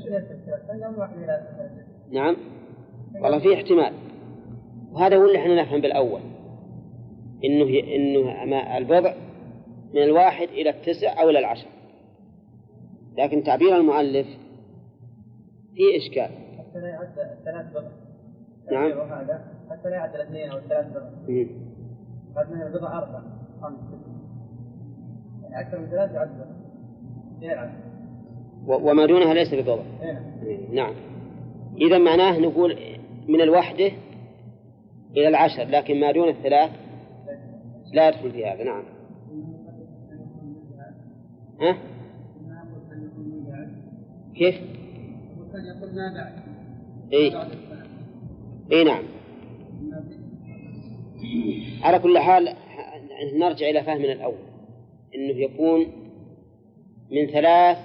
نعم. والله في احتمال. وهذا هو اللي إحنا نفهم بالأول. إنه إنه البضع من الواحد إلى التسع أو إلى العشر. لكن تعبير المؤلف فيه إشكال. الثلاث بضع. نعم. هذا حتى لا يعد الاثنين أو الثلاث بضع قد من البضع أربع خمس يعني أكثر من ثلاث يعد بضع وما دونها ليس ببضع نعم. إذا معناه نقول من الوحدة إلى العشر لكن ما دون الثلاث لا يدخل في هذا. نعم. ها؟ كيف؟ يقول ما بعد. اي إي نعم. على كل حال نرجع إلى فهمنا الأول. إنه يكون من ثلاث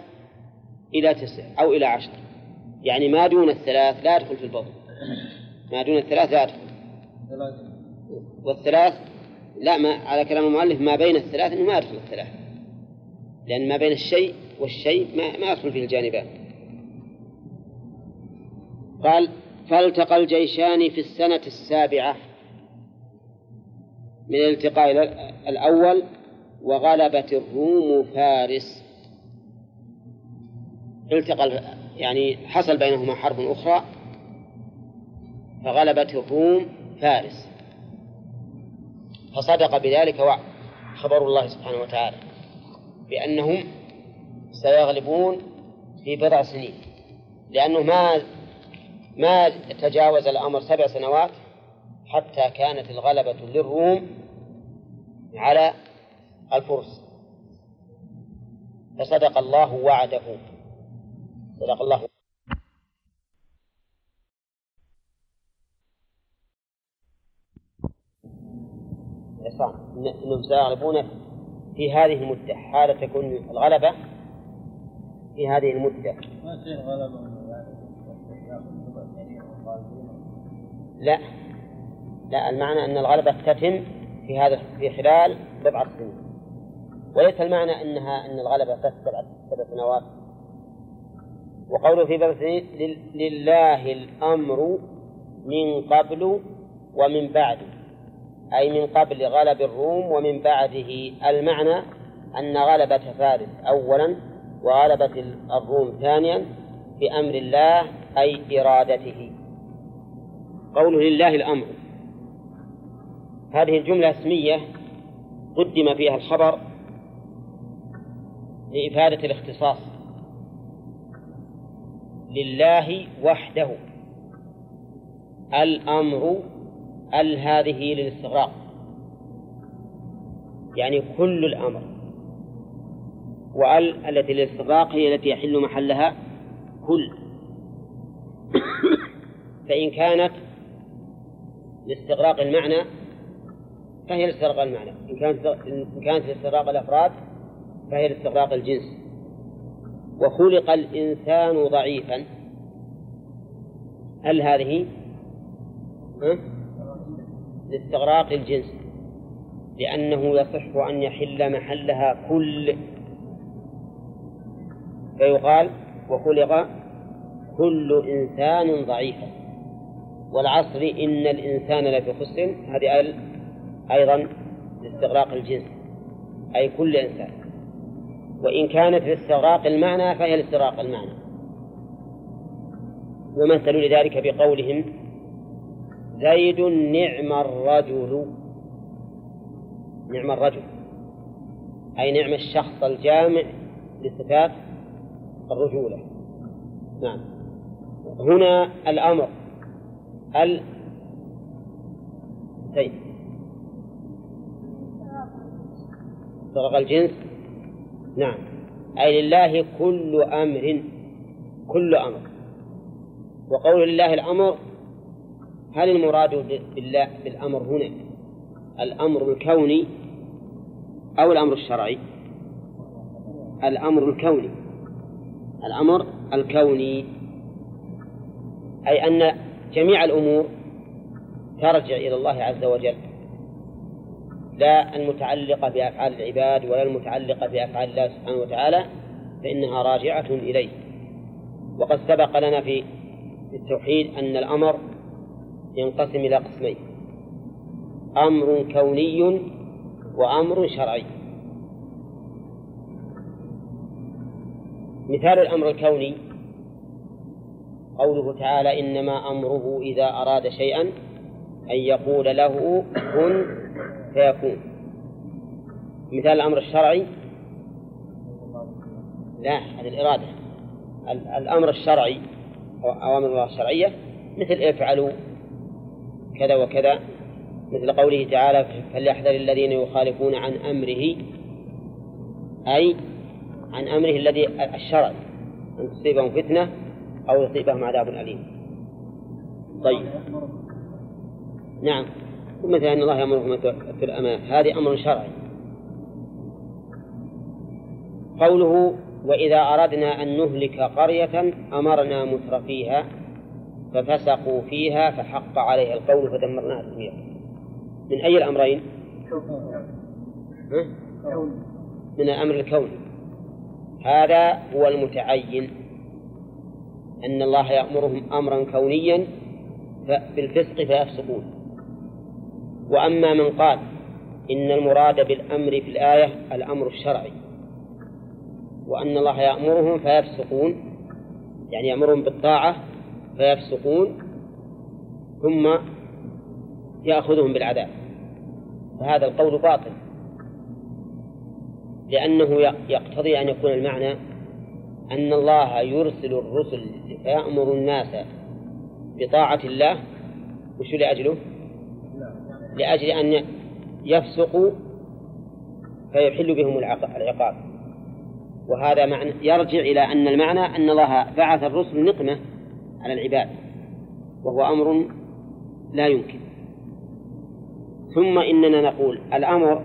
إلى تسع أو إلى عشر. يعني ما دون الثلاث لا يدخل في البطن. ما دون الثلاث لا يدخل. والثلاث لا ما على كلام المؤلف ما بين الثلاث إنه ما يدخل الثلاث. لأن ما بين الشيء والشيء ما ما يدخل فيه الجانبان. قال فالتقى الجيشان في السنة السابعة من الالتقاء الأول وغلبت الروم فارس. التقى يعني حصل بينهما حرب أخرى فغلبت الروم فارس. فصدق بذلك خبر الله سبحانه وتعالى بأنهم سيغلبون في بضع سنين لأنه ما ما تجاوز الأمر سبع سنوات حتى كانت الغلبة للروم على الفرس. فصدق الله وعده. صدق الله. انهم سيغلبون في هذه المدة حال تكون الغلبة في هذه المدة. ما لا. لا المعنى أن الغلبة تتم في هذا في خلال بضعة سنين. وليس المعنى أنها أن الغلبة بس سبع سنوات. وقوله في بضع سنين لله الأمر من قبل ومن بعد. أي من قبل غلب الروم ومن بعده. المعنى أن غلبة فارس أولا وغلبة الروم ثانيا بأمر الله أي إرادته. قوله لله الأمر. هذه الجملة اسمية قدم فيها الخبر لإفادة الاختصاص. لله وحده. الأمر ال هذه للاستغراق. يعني كل الأمر. وال التي للاستغراق هي التي يحل محلها كل. فإن كانت لاستغراق المعنى فهي لاستغراق المعنى. إن كانت إن كانت لاستغراق الأفراد فهي لاستغراق الجنس. وخلق الإنسان ضعيفا. هل هذه؟ لاستغراق الجنس. لأنه يصح أن يحل محلها كل. فيقال وخلق كل إنسان ضعيفا. والعصر إن الإنسان لفي خسر هذه أيضا لاستغراق الجنس أي كل إنسان. وإن كانت لاستغراق المعنى فهي لاستغراق المعنى. ومثلوا لذلك بقولهم زيد نعم الرجل نعم الرجل أي نعم الشخص الجامع لصفات الرجولة. نعم. هنا الأمر ال طيب. صدق الجنس؟ نعم. أي لله كل أمر كل أمر. وقول لله الأمر هل المراد بالله بالأمر هنا؟ الأمر الكوني أو الأمر الشرعي؟ الأمر الكوني. الأمر الكوني. أي أن جميع الأمور ترجع إلى الله عز وجل لا المتعلقة بأفعال العباد ولا المتعلقة بأفعال الله سبحانه وتعالى فإنها راجعة إليه. وقد سبق لنا في التوحيد أن الأمر ينقسم إلى قسمين أمر كوني وأمر شرعي. مثال الأمر الكوني قوله تعالى إنما أمره إذا أراد شيئا أن يقول له كن فيكون. مثال الأمر الشرعي؟ لا هذه الإرادة. الأمر الشرعي أو أوامر الله الشرعية مثل افعلوا كذا وكذا مثل قوله تعالى فليحذر الذين يخالفون عن أمره أي عن أمره الذي الشرعي أن تصيبهم فتنة أو يصيبهم عذاب أليم. طيب. نعم. مثل أن الله يأمرهم في الأمانة. هذه أمر شرعي. قوله وإذا أردنا أن نهلك قرية أمرنا مترفيها ففسقوا فيها فحق عليها القول فدمرناها تدميرا من أي الأمرين؟ من الأمر الكوني. هذا هو المتعين. أن الله يأمرهم أمرا كونيا بالفسق فيفسقون. وأما من قال إن المراد بالأمر في الآية الأمر الشرعي وأن الله يأمرهم فيفسقون يعني يأمرهم بالطاعة فيفسقون ثم يأخذهم بالعذاب. فهذا القول باطل. لأنه يقتضي أن يكون المعنى أن الله يرسل الرسل فيأمر الناس بطاعة الله وش لأجله؟ لأجل أن يفسقوا فيحل بهم العقاب وهذا معنى يرجع إلى أن المعنى أن الله بعث الرسل نقمة على العباد وهو أمر لا يمكن ثم إننا نقول الأمر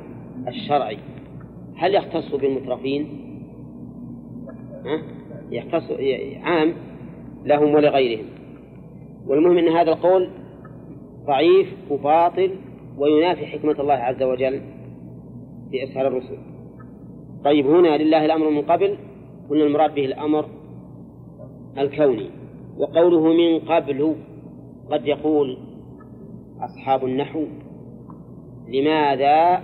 الشرعي هل يختص بالمترفين؟ ها؟ يختص عام لهم ولغيرهم. والمهم أن هذا القول ضعيف وباطل وينافي حكمة الله عز وجل في إرسال الرسل. طيب هنا لله الأمر من قبل قلنا المراد به الأمر الكوني. وقوله من قبل قد يقول أصحاب النحو لماذا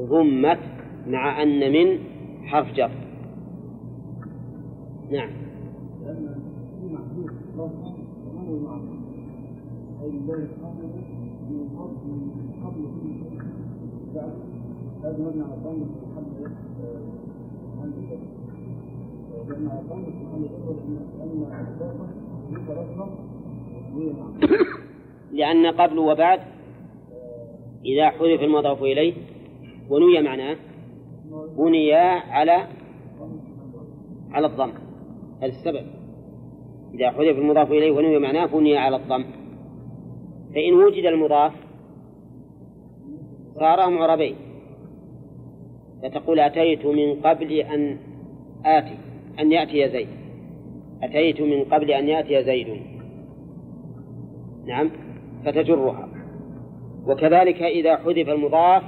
ضمت مع أن من حرف جر؟ نعم. لأن قبل وبعد إذا حذف المضاف إليه ونوي معناه بني على على الضم هذا السبب. إذا حذف المضاف إليه ونوي معناه بني على الضم. فإن وجد المضاف صار معربين فتقول أتيت من قبل أن آتي أن يأتي زيد. أتيت من قبل أن يأتي زيد. نعم فتجرها. وكذلك إذا حذف المضاف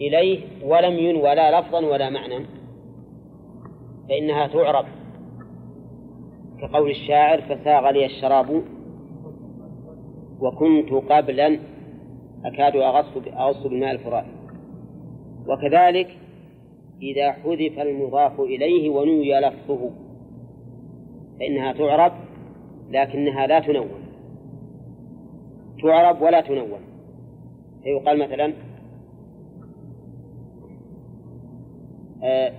إليه ولم ينوى لا لفظا ولا معنى فإنها تعرب. كقول الشاعر فساغ لي الشراب وكنت قبلا أكاد أغص أغص بالماء الفرات وكذلك إذا حذف المضاف إليه ونوي لفظه فإنها تعرب لكنها لا تنون تعرب ولا تنون فيقال مثلا آه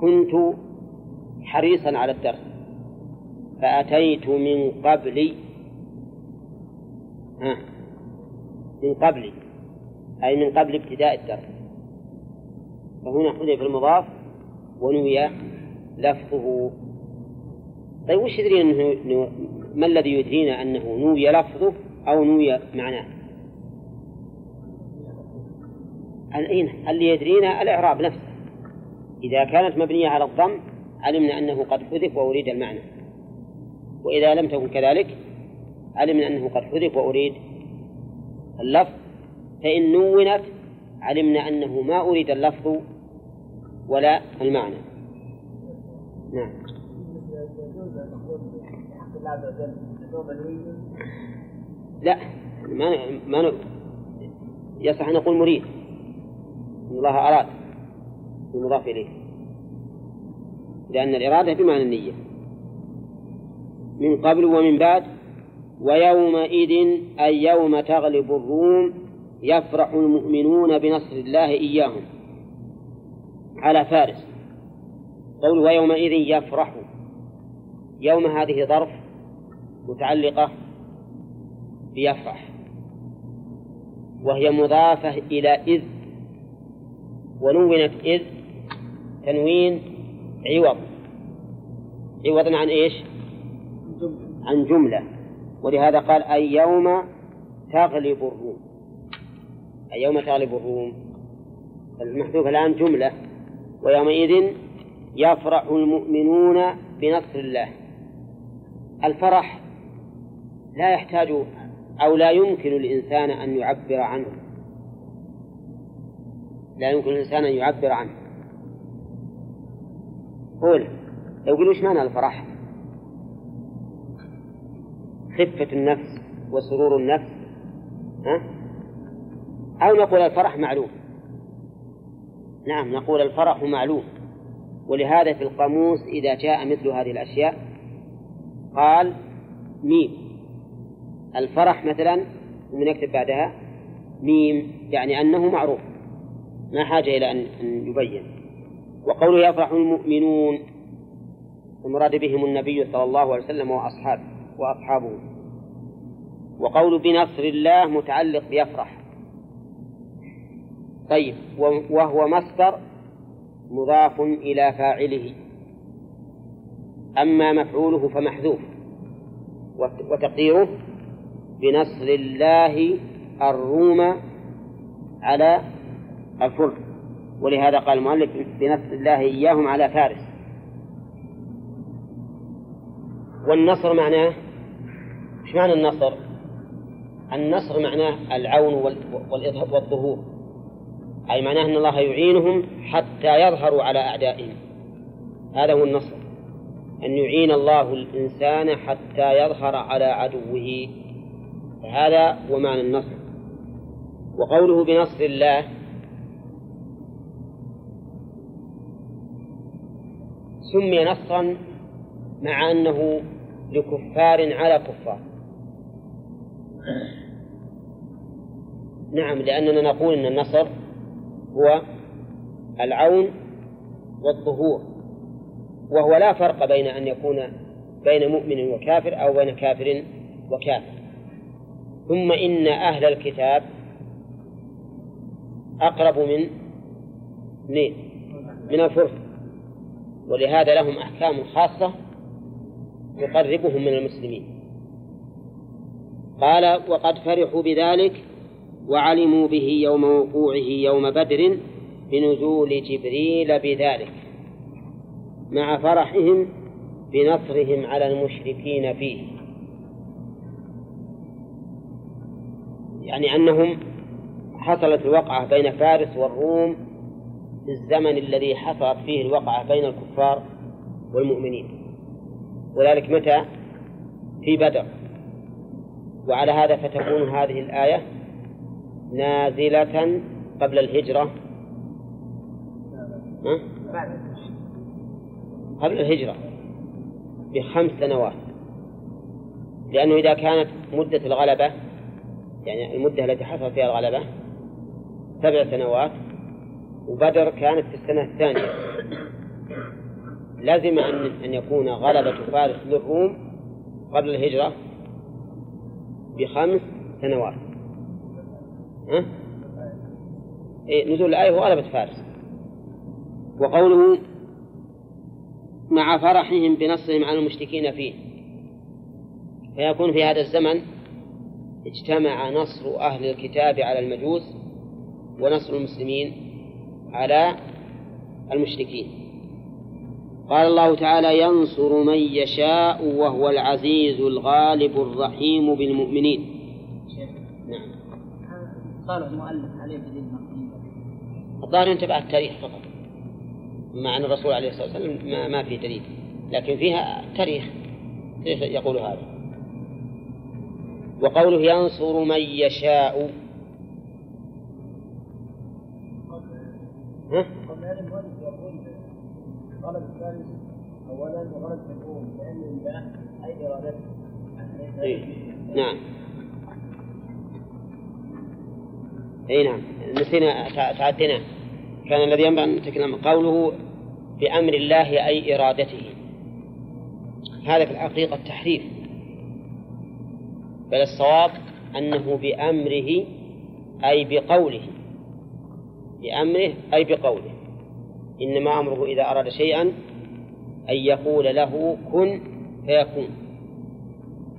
كنت حريصا على الدرس فأتيت من قبل ها من قبل أي من قبل ابتداء الدرس. فهنا حذف المضاف ونوي لفظه. طيب وش يدري أنه ما الذي يدرينا أنه نوي لفظه أو نوي معناه؟ اللي يدرينا الإعراب نفسه. إذا كانت مبنية على الضم علمنا أنه قد حذف وأريد المعنى. وإذا لم تكن كذلك علمنا أنه قد حذف وأريد اللفظ. فإن نونت علمنا أنه ما أريد اللفظ ولا المعنى. نعم. لا ما ما يصح أن نقول مريد. إن الله أراد. المضاف إليه. لأن الإرادة بمعنى النية. من قبل ومن بعد ويومئذ أي يوم تغلب الروم يفرح المؤمنون بنصر الله إياهم. على فارس. قول ويومئذ يفرح. يوم هذه ظرف متعلقة بيفرح. وهي مضافة إلى إذ. ونونت إذ تنوين عوض. عوضا عن إيش؟ عن جملة. ولهذا قال أي يوم تغلب الروم. أي يوم تغلب الروم. المحذوف الآن جملة. ويومئذ يفرح المؤمنون بنصر الله. الفرح لا يحتاج أو لا يمكن الإنسان أن يعبر عنه. لا يمكن الإنسان أن يعبر عنه. قول يقول وش معنى الفرح؟ خفة النفس وسرور النفس ها؟ أو نقول الفرح معلوم. نعم نقول الفرح معلوم. ولهذا في القاموس إذا جاء مثل هذه الأشياء قال ميم. الفرح مثلا من يكتب بعدها ميم يعني أنه معروف. ما حاجة إلى أن يبين. وقوله يفرح المؤمنون المراد بهم النبي صلى الله عليه وسلم وأصحابه. وأصحابه. وقول بنصر الله متعلق بيفرح. طيب وهو مصدر مضاف إلى فاعله. أما مفعوله فمحذوف. وتقديره بنصر الله الروم على الفرس. ولهذا قال المؤلف بنصر الله إياهم على فارس. والنصر معناه؟ إيش معنى النصر؟ النصر معناه العون والظهور. أي معناه أن الله يعينهم حتى يظهروا على أعدائهم. هذا هو النصر. أن يعين الله الإنسان حتى يظهر على عدوه. هذا هو معنى النصر. وقوله بنصر الله سمي نصرا مع أنه لكفار على كفار. نعم لأننا نقول أن النصر هو العون والظهور وهو لا فرق بين أن يكون بين مؤمن وكافر أو بين كافر وكافر. ثم إن أهل الكتاب أقرب من من الفرس. ولهذا لهم أحكام خاصة تقربهم من المسلمين. قال وقد فرحوا بذلك وعلموا به يوم وقوعه يوم بدر بنزول جبريل بذلك مع فرحهم بنصرهم على المشركين فيه. يعني أنهم حصلت الوقعة بين فارس والروم في الزمن الذي حصلت فيه الوقعة بين الكفار والمؤمنين. وذلك متى؟ في بدر وعلى هذا فتكون هذه الآية نازلة قبل الهجرة؟ قبل الهجرة بخمس سنوات لأنه إذا كانت مدة الغلبة يعني المدة التي حصل فيها الغلبة سبع سنوات وبدر كانت في السنة الثانية لازم أن أن يكون غلبة فارس للروم قبل الهجرة بخمس سنوات. ها؟ إيه نزول الآية هو غلبة فارس. وقوله مع فرحهم بنصرهم على المشركين فيه. فيكون في هذا الزمن اجتمع نصر أهل الكتاب على المجوس ونصر المسلمين على المشركين. قال الله تعالى ينصر من يشاء وهو العزيز الغالب الرحيم بالمؤمنين. نعم. قال المؤلف عليه الظاهر ينتبه التاريخ فقط. مع أن الرسول عليه الصلاة والسلام ما, ما في دليل. لكن فيها تاريخ. يقول هذا؟ وقوله ينصر من يشاء. ها؟ اولا وغلب الأم لأن الله أي ارادته إيه. نعم. اي نعم. نسينا تعدينا. كان الذي ينبغي أن نتكلم قوله بأمر الله أي إرادته. هذا في الحقيقة التحريف. بل الصواب أنه بأمره أي بقوله. بأمره أي بقوله. إنما أمره إذا أراد شيئا أن يقول له كن فيكون.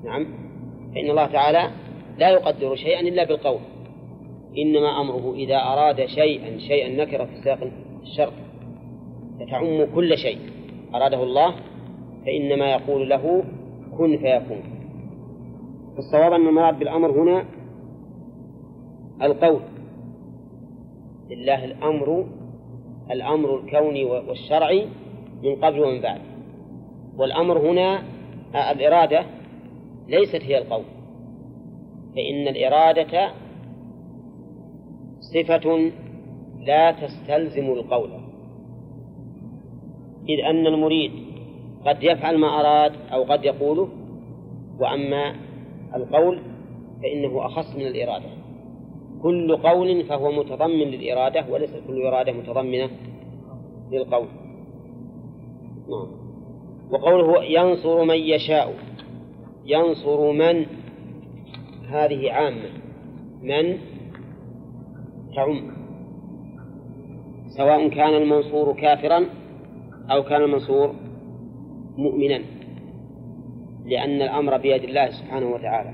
نعم. فإن الله تعالى لا يقدر شيئا إلا بالقول. إنما أمره إذا أراد شيئا شيئا نكر في سياق الشرط. فتعم كل شيء أراده الله فإنما يقول له كن فيكون. الصواب أن المراد بالأمر هنا القول. لله الأمر الأمر الكوني والشرعي من قبل ومن بعد. والأمر هنا الإرادة ليست هي القول. فإن الإرادة صفة لا تستلزم القول. إذ أن المريد قد يفعل ما أراد أو قد يقوله وأما القول فإنه أخص من الإرادة. كل قول فهو متضمن للإرادة وليس كل إرادة متضمنة للقول. نعم. وقوله ينصر من يشاء ينصر من؟ هذه عامة. من؟ تعم. سواء كان المنصور كافرا أو كان المنصور مؤمنا لأن الأمر بيد الله سبحانه وتعالى.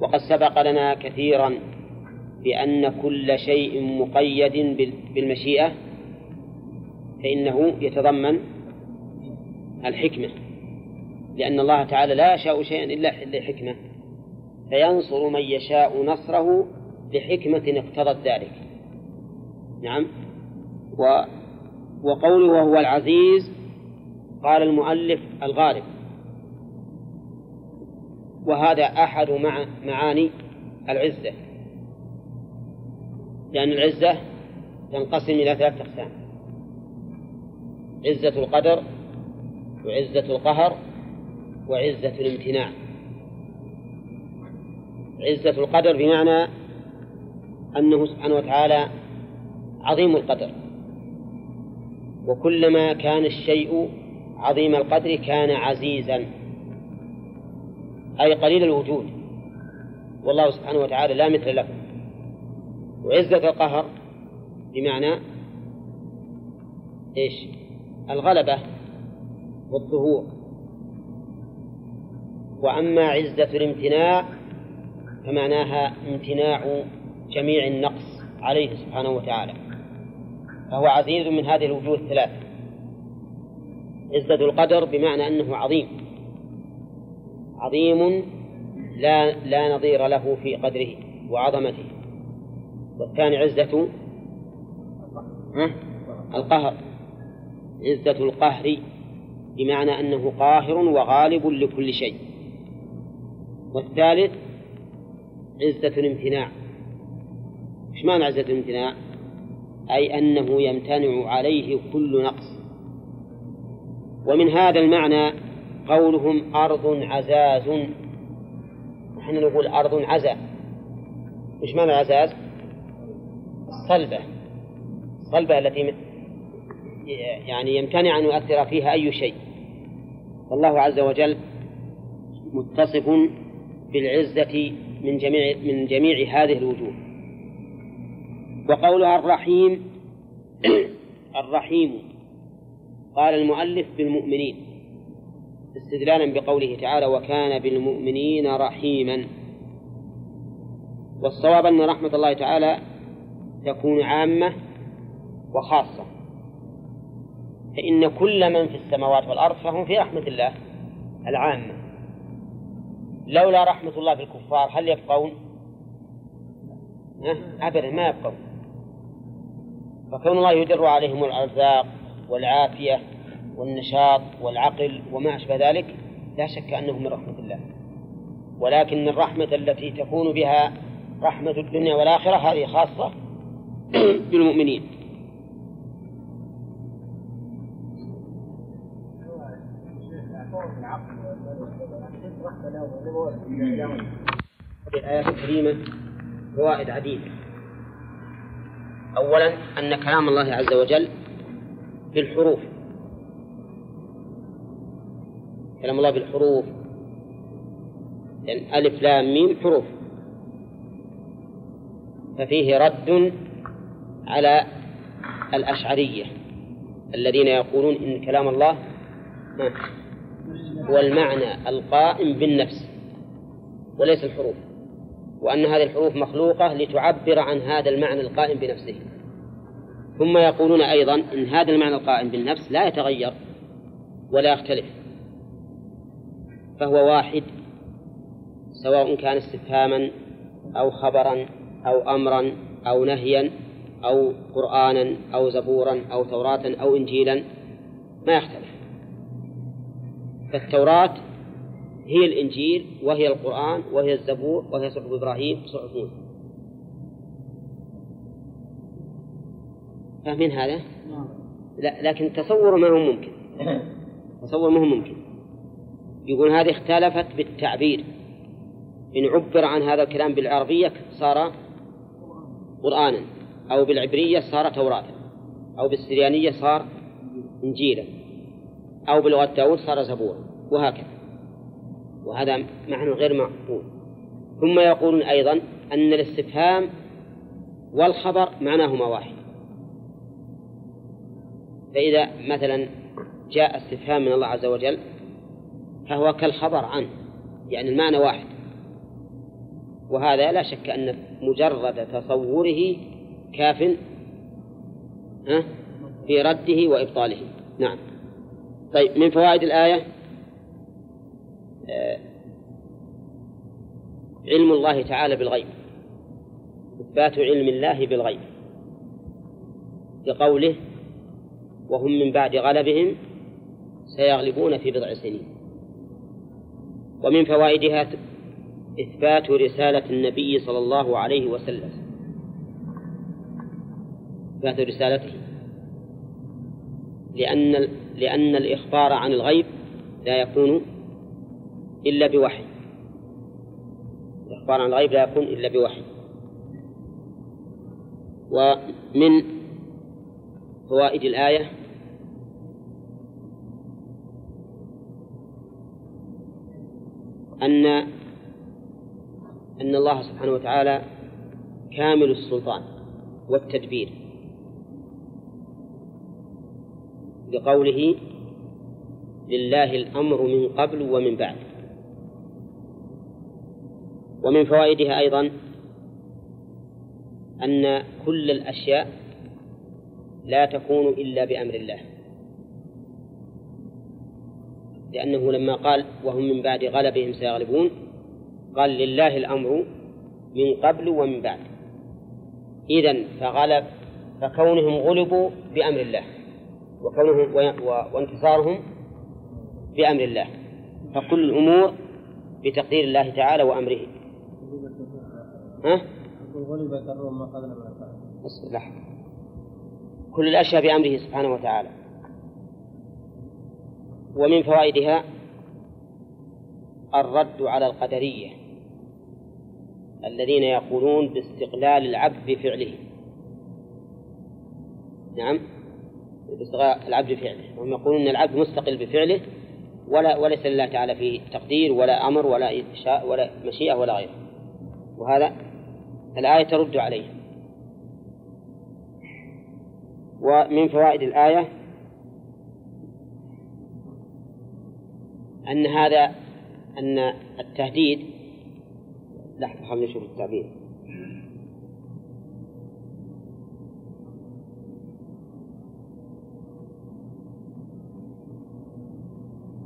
وقد سبق لنا كثيرا بأن كل شيء مقيد بالمشيئة فإنه يتضمن الحكمة لأن الله تعالى لا يشاء شيئا إلا لحكمة فينصر من يشاء نصره لحكمة اقتضت ذلك. نعم. و وقوله وهو العزيز قال المؤلف الغالب. وهذا أحد مع معاني العزة. لأن العزة تنقسم إلى ثلاثة أقسام. عزة القدر وعزة القهر وعزة الامتناع. عزة القدر بمعنى أنه سبحانه وتعالى عظيم القدر. وكلما كان الشيء عظيم القدر كان عزيزا. أي قليل الوجود. والله سبحانه وتعالى لا مثل له. وعزة القهر بمعنى إيش؟ الغلبة والظهور. وأما عزة الامتناع فمعناها امتناع جميع النقص عليه سبحانه وتعالى. فهو عزيز من هذه الوجوه الثلاث. عزة القدر بمعنى أنه عظيم. عظيم لا لا نظير له في قدره وعظمته. والثاني عزة القهر. عزة القهر بمعنى أنه قاهر وغالب لكل شيء. والثالث عزة الامتناع. إيش معنى عزة الامتناع؟ أي أنه يمتنع عليه كل نقص. ومن هذا المعنى قولهم أرض عزاز. نحن نقول أرض عزا. إيش معنى العزاز؟ الصلبة الصلبة التي يعني يمتنع أن يؤثر فيها أي شيء. والله عز وجل متصف بالعزة من جميع من جميع هذه الوجوه. وقولها الرحيم الرحيم. قال المؤلف بالمؤمنين. استدلالا بقوله تعالى وكان بالمؤمنين رحيما. والصواب أن رحمة الله تعالى تكون عامة وخاصة. فإن كل من في السماوات والأرض فهم في رحمة الله العامة. لولا رحمة الله بالكفار هل يبقون؟ أبدا ما يبقون. فكون الله يدر عليهم الأرزاق والعافية والنشاط والعقل وما أشبه ذلك لا شك أنه من رحمة الله. ولكن الرحمة التي تكون بها رحمة الدنيا والآخرة هذه خاصة بالمؤمنين في الآيات الكريمة فوائد عديدة. أولا أن كلام الله عز وجل بالحروف كلام الله بالحروف يعني ألف لام ميم حروف. ففيه رد على الأشعرية الذين يقولون إن كلام الله هو المعنى القائم بالنفس وليس الحروف وأن هذه الحروف مخلوقة لتعبر عن هذا المعنى القائم بنفسه. ثم يقولون أيضا إن هذا المعنى القائم بالنفس لا يتغير ولا يختلف فهو واحد سواء كان استفهاما أو خبرا أو أمرا أو نهيا. أو قرآنا أو زبورا أو توراة أو إنجيلا ما يختلف. فالتوراة هي الإنجيل وهي القرآن وهي الزبور وهي صحف إبراهيم وصحف موسى. فاهمين هذا؟ لا لكن تصور ما هو ممكن. تصور ما هو ممكن. يقول هذه اختلفت بالتعبير. إن عبر عن هذا الكلام بالعربية صار قرآنا. أو بالعبرية صار توراة أو بالسريانية صار إنجيلا أو بلغة داود صار زبورا وهكذا. وهذا معنى غير معقول. ثم يقولون أيضا أن الاستفهام والخبر معناهما واحد. فإذا مثلا جاء استفهام من الله عز وجل فهو كالخبر عنه يعني المعنى واحد. وهذا لا شك أن مجرد تصوره كاف في رده وإبطاله. نعم. طيب من فوائد الآية؟ آه، علم الله تعالى بالغيب. إثبات علم الله بالغيب. بقوله وهم من بعد غلبهم سيغلبون في بضع سنين. ومن فوائدها إثبات رسالة النبي صلى الله عليه وسلم. إثبات رسالته. لأن لأن الإخبار عن الغيب لا يكون إلا بوحي. الإخبار عن الغيب لا يكون إلا بوحي. ومن فوائد الآية أن أن الله سبحانه وتعالى كامل السلطان والتدبير. بقوله لله الأمر من قبل ومن بعد. ومن فوائدها أيضا أن كل الأشياء لا تكون إلا بأمر الله. لأنه لما قال وهم من بعد غلبهم سيغلبون قال لله الأمر من قبل ومن بعد. إذا فغلب فكونهم غلبوا بأمر الله. وكونهم وانتصارهم بأمر الله. فكل الأمور بتقدير الله تعالى وأمره. ها؟ غلبت الروم ما كل الأشياء بأمره سبحانه وتعالى. ومن فوائدها الرد على القدرية الذين يقولون باستقلال العبد بفعله. نعم. باستقلال العبد بفعله. وهم يقولون أن العبد مستقل بفعله ولا وليس لله تعالى فيه تقدير ولا أمر ولا إنشاء ولا مشيئة ولا غيره. وهذا الآية ترد عليه. ومن فوائد الآية أن هذا أن التهديد لحظة خلينا نشوف التعبير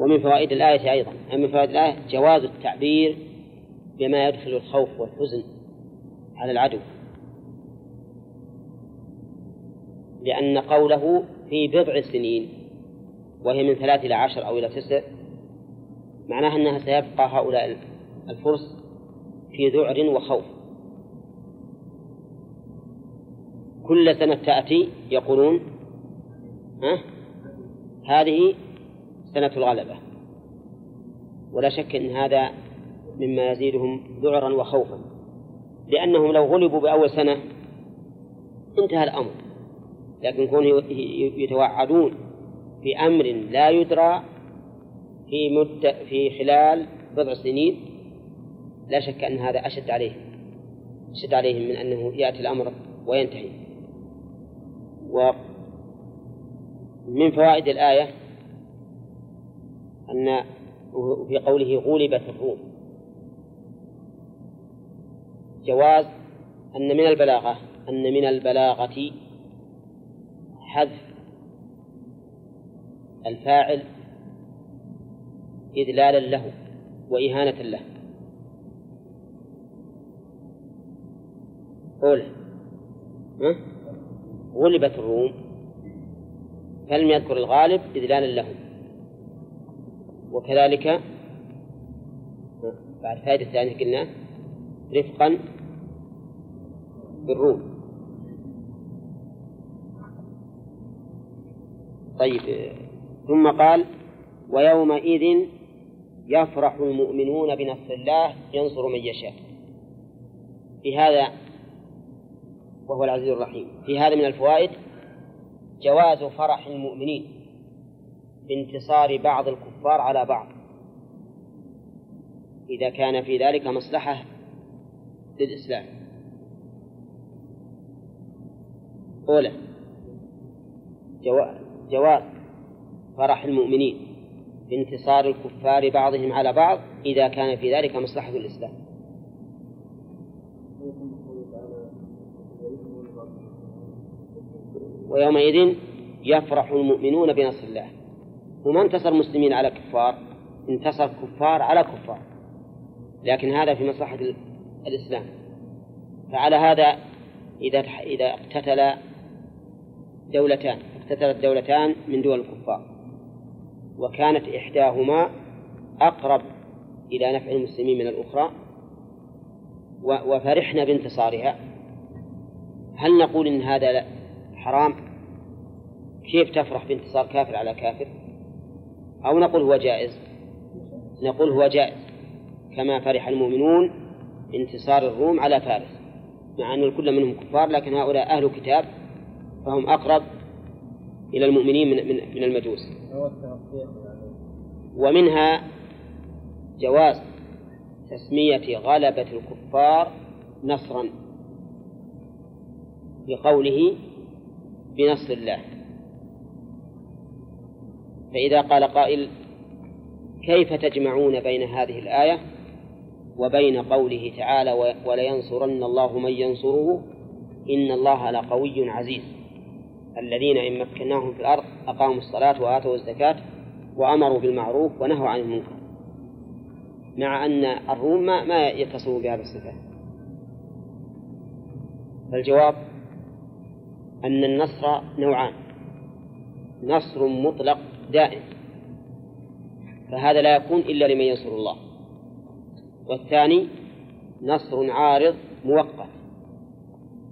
ومن فوائد الآية أيضا. من فوائد الآية جواز التعبير بما يدخل الخوف والحزن. على العدو. لأن قوله في بضع سنين وهي من ثلاث إلى عشر أو إلى تسع معناها أنها سيبقى هؤلاء الفرس في ذعر وخوف. كل سنة تأتي يقولون ها؟ هذه سنة الغلبة. ولا شك أن هذا مما يزيدهم ذعرا وخوفا. لأنهم لو غلبوا بأول سنة انتهى الأمر. لكن كونوا يتوعدون في أمر لا يدرى في مدة في خلال بضع سنين لا شك أن هذا أشد عليهم. أشد عليهم من أنه يأتي الأمر وينتهي. ومن فوائد الآية أن في قوله غلبت الروم. جواز أن من البلاغة أن من البلاغة حذف الفاعل إذلالا له وإهانة له. ها؟ غلبت الروم. فلم يذكر الغالب إذلالا لهم وكذلك بعد فائدة الثانية قلنا رفقا بالروم. طيب ثم قال ويومئذ يفرح المؤمنون بنصر الله ينصر من يشاء. في هذا وهو العزيز الرحيم. في هذا من الفوائد جواز فرح المؤمنين. بانتصار بعض الكفار على بعض. إذا كان في ذلك مصلحة للإسلام. أولى جواز فرح المؤمنين بانتصار الكفار بعضهم على بعض إذا كان في ذلك مصلحة الإسلام ويومئذ يفرح المؤمنون بنصر الله. وما انتصر المسلمين على كفار انتصر كفار على كفار. لكن هذا في مصلحة الإسلام. فعلى هذا إذا إذا اقتتل دولتان اقتتلت دولتان من دول الكفار. وكانت إحداهما أقرب إلى نفع المسلمين من الأخرى. وفرحنا بانتصارها. هل نقول إن هذا حرام؟ كيف تفرح بانتصار كافر على كافر؟ أو نقول هو جائز. نقول هو جائز. كما فرح المؤمنون بانتصار الروم على فارس مع أن الكل منهم كفار لكن هؤلاء أهل كتاب فهم أقرب إلى المؤمنين من, من, المجوس. ومنها جواز تسمية غلبة الكفار نصرا بقوله بنصر الله. فإذا قال قائل كيف تجمعون بين هذه الآية وبين قوله تعالى ولينصرن الله من ينصره؟ إن الله لقوي عزيز. الذين إن مكناهم في الأرض أقاموا الصلاة وآتوا الزكاة وأمروا بالمعروف ونهوا عن المنكر. مع أن الروم ما, ما يتصفون بهذه الصفات فالجواب أن النصر نوعان نصر مطلق دائم. فهذا لا يكون إلا لمن ينصر الله. والثاني نصر عارض مؤقت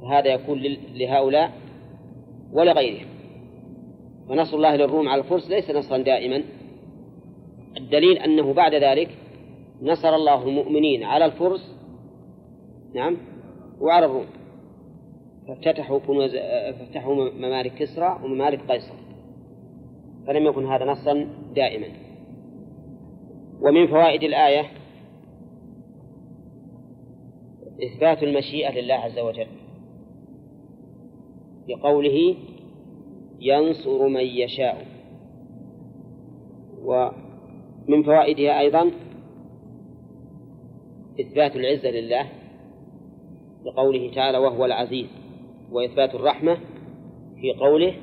فهذا يكون لهؤلاء ولغيرهم ونصر الله للروم على الفرس ليس نصرا دائما. الدليل أنه بعد ذلك نصر الله المؤمنين على الفرس نعم وعلى الروم. فافتتحوا كنوز فافتحوا ممالك كسرى وممالك قيصر. فلم يكن هذا نصا دائما. ومن فوائد الآية إثبات المشيئة لله عز وجل. بقوله ينصر من يشاء. ومن فوائدها أيضا إثبات العزة لله بقوله تعالى وهو العزيز وإثبات الرحمة في قوله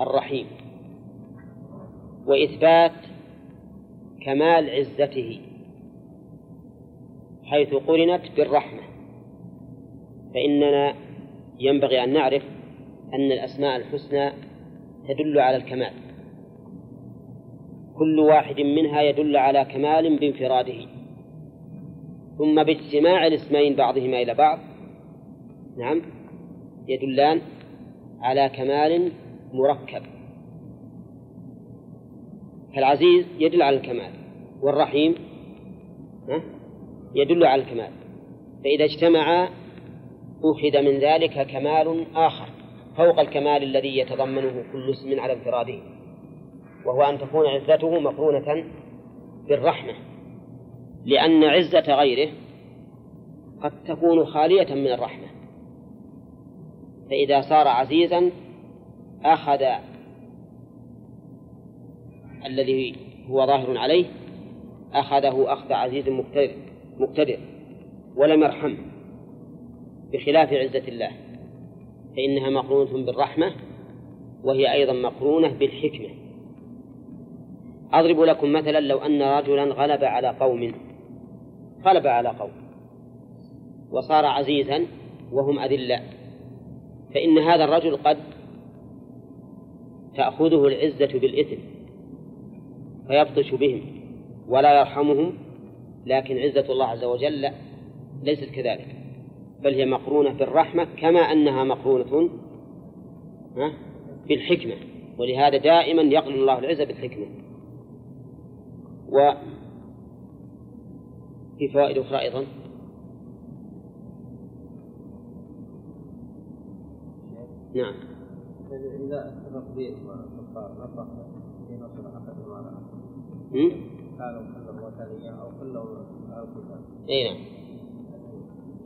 الرحيم. وإثبات كمال عزته حيث قرنت بالرحمة. فإننا ينبغي أن نعرف أن الأسماء الحسنى تدل على الكمال. كل واحد منها يدل على كمال بانفراده. ثم باجتماع الاسمين بعضهما إلى بعض نعم يدلان على كمال مركب. فالعزيز يدل على الكمال والرحيم يدل على الكمال. فإذا اجتمعا أخذ من ذلك كمال آخر فوق الكمال الذي يتضمنه كل اسم على انفراده وهو أن تكون عزته مقرونة بالرحمة لأن عزة غيره قد تكون خالية من الرحمة. فإذا صار عزيزا أخذ الذي هو ظاهر عليه أخذه أخذ عزيز مقتدر مقتدر ولم يرحمه بخلاف عزة الله فإنها مقرونة بالرحمة وهي أيضا مقرونة بالحكمة. أضرب لكم مثلا لو أن رجلا غلب على قوم غلب على قوم وصار عزيزا وهم أذلاء فإن هذا الرجل قد تأخذه العزة بالإثم. فيبطش بهم ولا يرحمهم لكن عزة الله عز وجل لا ليست كذلك بل هي مقرونة بالرحمة كما أنها مقرونة بالحكمة ولهذا دائما يقرن الله العزة بالحكمة. و في فوائد أخرى أيضا. نعم. إذا اي نعم.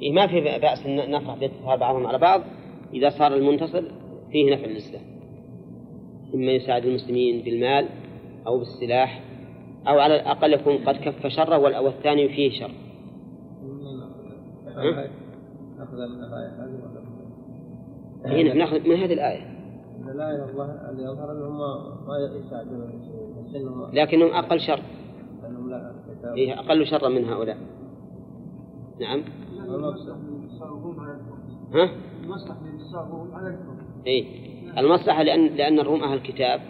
إيه ما في بأس أن نفرح باتصال بعضهم على بعض إذا صار المنتصر فيه نفع للإسلام إما يساعد المسلمين بالمال أو بالسلاح أو على الأقل يكون قد كف شره والثاني فيه شر. هنا إيه، ناخذ من هذه الآية. اللي يظهر أنهم ما يساعدون لكنهم أقل شر. لا إيه أقل شرا من هؤلاء. نعم. ها؟ إيه. المصلحة لأن لأن الروم أهل الكتاب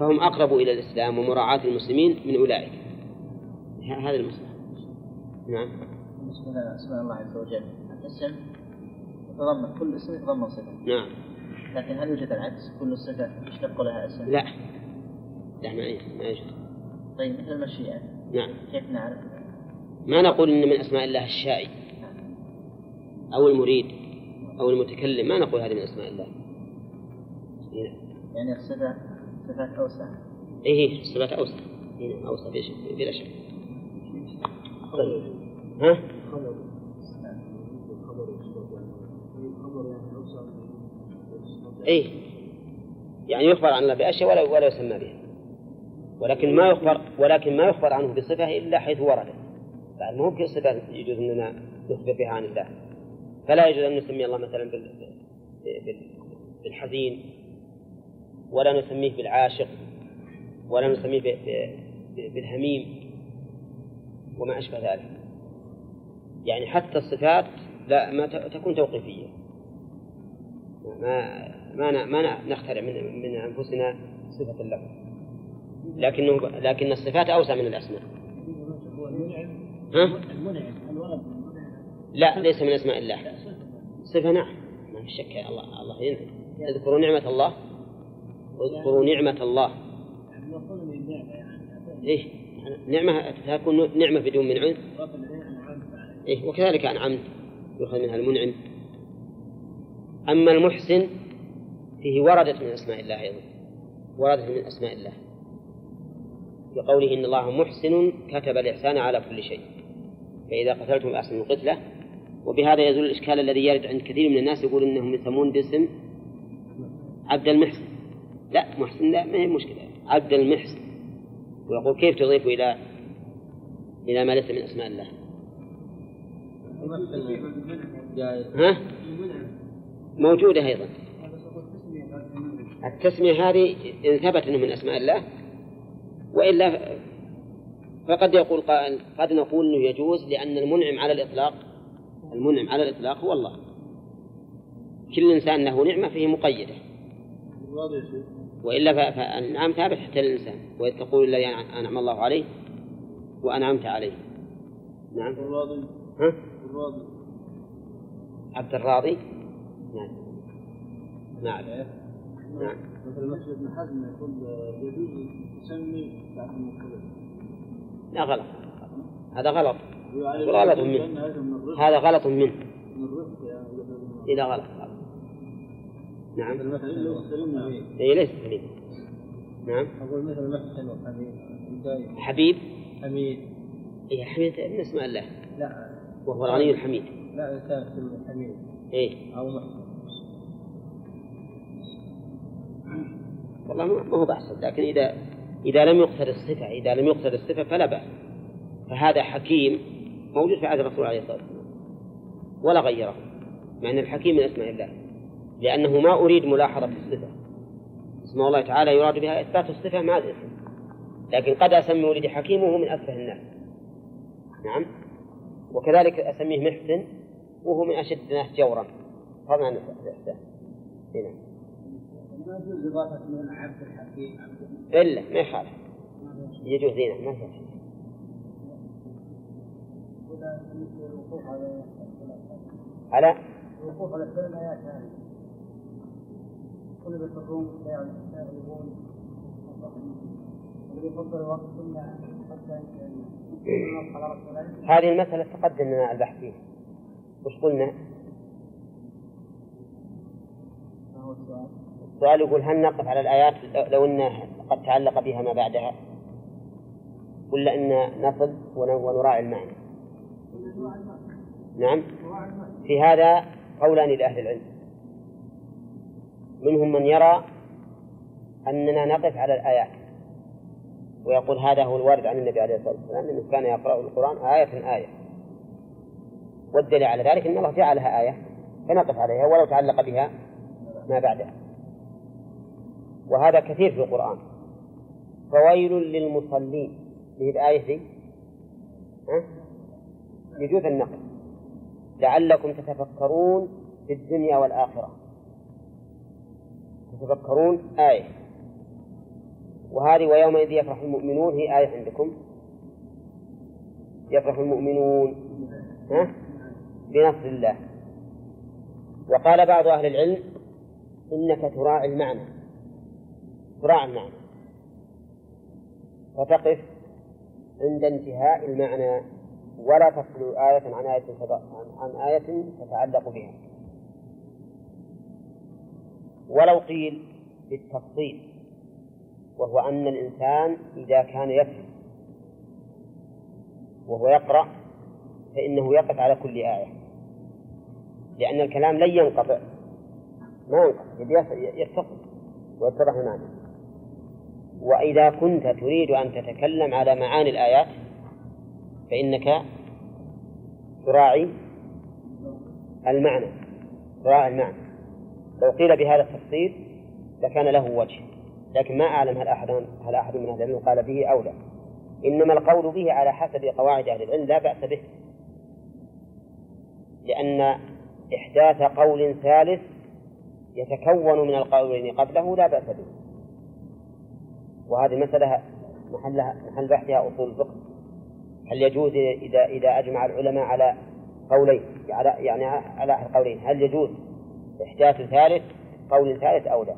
فهم أقرب إلى الإسلام ومراعاة المسلمين من أولئك. هذه المصلحة. نعم. بالنسبة لأسماء الله عز وجل. الاسم يتضمن كل اسم يتضمن صفة. نعم. لكن هل يوجد العكس؟ كل صفة يشتق لها اسم؟ لا. لا ما ما يوجد. طيب مثل المشيئة. نعم. كيف نعرف؟ ما نقول إن من أسماء الله الشائي أو المريد أو المتكلم ما نقول هذه من أسماء الله. يعني الصفة صفات أوسع. إيه الصفات أوسع. إيه أوسع بلا شك ها؟ إيه. يعني يخبر عن الله بأشياء ولا ولا يسمى بها. ولكن ما يخبر ولكن ما يخبر عنه بصفة إلا حيث وردت بعد ما هو صفة يجوز أننا نخبر بها عن الله؟ فلا يجوز أن نسمي الله مثلا بالحزين ولا نسميه بالعاشق ولا نسميه بالهميم وما أشبه ذلك. يعني حتى الصفات لا ما تكون توقيفية. ما ما ما نخترع من من أنفسنا صفة له. لكنه لكن الصفات أوسع من الأسماء. ها؟ لا ليس من أسماء الله. صفة نعم. ما في شك الله الله ينعم اذكروا نعمة الله. واذكروا نعمة الله. إيه نعمة تكون نعمة بدون منعم. إيه وكذلك أنعمت يؤخذ منها المنعم. أما المحسن فيه وردت من أسماء الله أيضا. وردت من أسماء الله. بقوله إن الله محسن كتب الإحسان على كل شيء. فإذا قتلتم فأحسنوا القتلة. وبهذا يزول الإشكال الذي يرد عند كثير من الناس يقول إنهم يسمون باسم عبد المحسن. لا محسن لا ما هي مشكلة. عبد المحسن. ويقول كيف تضيف إلى إلى ما ليس من أسماء الله؟ ها؟ موجودة أيضا. التسمية هذه إن ثبت أنه من أسماء الله وإلا فقد يقول قائل قد نقول أنه يجوز لأن المنعم على الإطلاق المنعم على الإطلاق هو الله. كل إنسان له نعمة فيه مقيدة. وإلا فالنعم ثابت حتى للإنسان وإذ تقول الذي أنعم الله عليه وأنعمت عليه. نعم. الراضي. ها؟ الراضي. عبد الراضي؟ نعم. نعم. نعم مثل مسجد ابن حزم يقول يجوز يسمي بعد لا غلط. هذا غلط. غلط منه. هذا غلط منه. يعني إذا غلط غلط. نعم. اي ليس سليم نعم. أقول مثل محسن وحميد حبيب؟ حميد. اي حميد من اسماء الله لا. وهو الغني الحميد. لا إنسان اسمه حميد. إيه. أو محسن والله ما هو بحث لكن إذا إذا لم يقصد الصفة إذا لم يقصد الصفة فلا بأس. فهذا حكيم موجود في عهد الرسول عليه الصلاة والسلام. ولا غيره مع أن الحكيم من أسماء الله. لأنه ما أريد ملاحظة الصفة. اسم الله تعالى يراد بها إثبات الصفة مع الاسم لكن قد أسمي ولدي حكيم وهو من أسفه الناس. نعم؟ وكذلك أسميه محسن وهو من أشد الناس جورا. فضلا عن الإحسان هنا ما يجوز إضافة مثلا عبد الحكيم. عبد إلا ما يخالف. يجوز هنا ما في على الوقوف على فعل الآيات هذه كل الروم لا الله هذه المسألة تقدم لنا البحث فيها. وش قلنا؟ ما هو السؤال؟ السؤال يقول هل نقف على الآيات لو أن قد تعلق بها ما بعدها؟ ولا أن نصل ون- ونراعي المعنى؟ نعم. في هذا قولان لأهل العلم. منهم من يرى أننا نقف على الآيات. ويقول هذا هو الوارد عن النبي عليه الصلاة والسلام أنه كان يقرأ القرآن آية آية. والدليل على ذلك أن الله جعلها آية فنقف عليها ولو تعلق بها ما بعدها. وهذا كثير في القرآن. فويل للمصلين. هي الآية دي؟ يجوز النقل. لعلكم تتفكرون في الدنيا والآخرة. تتفكرون؟ آية. وهذه ويومئذ يفرح المؤمنون. هي آية عندكم. يفرح المؤمنون. ها؟ بنصر الله. وقال بعض أهل العلم إنك تراعي المعنى. تراعي المعنى فتقف عند انتهاء المعنى ولا تفصل آية عن آية عن آية تتعلق بها. ولو قيل بالتفصيل وهو أن الإنسان إذا كان يفهم وهو يقرأ فإنه يقف على كل آية. لأن الكلام لن ينقطع. ما ينقطع يتصل ويتضح المعنى. وإذا كنت تريد أن تتكلم على معاني الآيات فإنك تراعي المعنى تراعي المعنى. لو قيل بهذا التفصيل لكان له وجه لكن ما أعلم هل أحد هل أحد من أهل العلم قال به أو لا. إنما القول به على حسب قواعد أهل العلم لا بأس به. لأن إحداث قول ثالث يتكون من القولين قبله لا بأس به. وهذه مسألة محلها محل بحثها أصول الفقه. هل يجوز إذا إذا أجمع العلماء على قولين؟ يعني على أحد قولين هل يجوز إحداث ثالث قول ثالث أو لا؟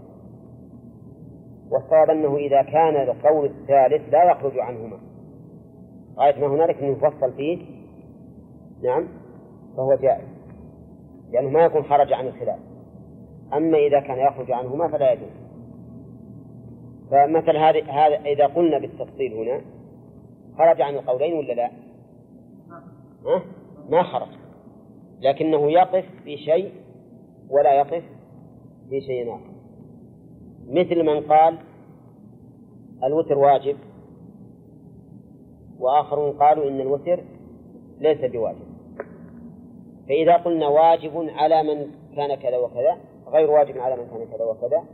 والصواب أنه إذا كان القول الثالث لا يخرج عنهما. غاية ما هنالك أنه يفصل فيه. نعم فهو جائز. لأنه ما يكون خرج عن الخلاف. أما إذا كان يخرج عنهما فلا يجوز. فمثل هذا هذا إذا قلنا بالتفصيل هنا خرج عن القولين ولا لا؟ ها؟ ما خرج لكنه يقف في شيء ولا يقف في شيء آخر مثل من قال الوتر واجب وآخرون قالوا إن الوتر ليس بواجب فإذا قلنا واجب على من كان كذا وكذا غير واجب على من كان كذا وكذا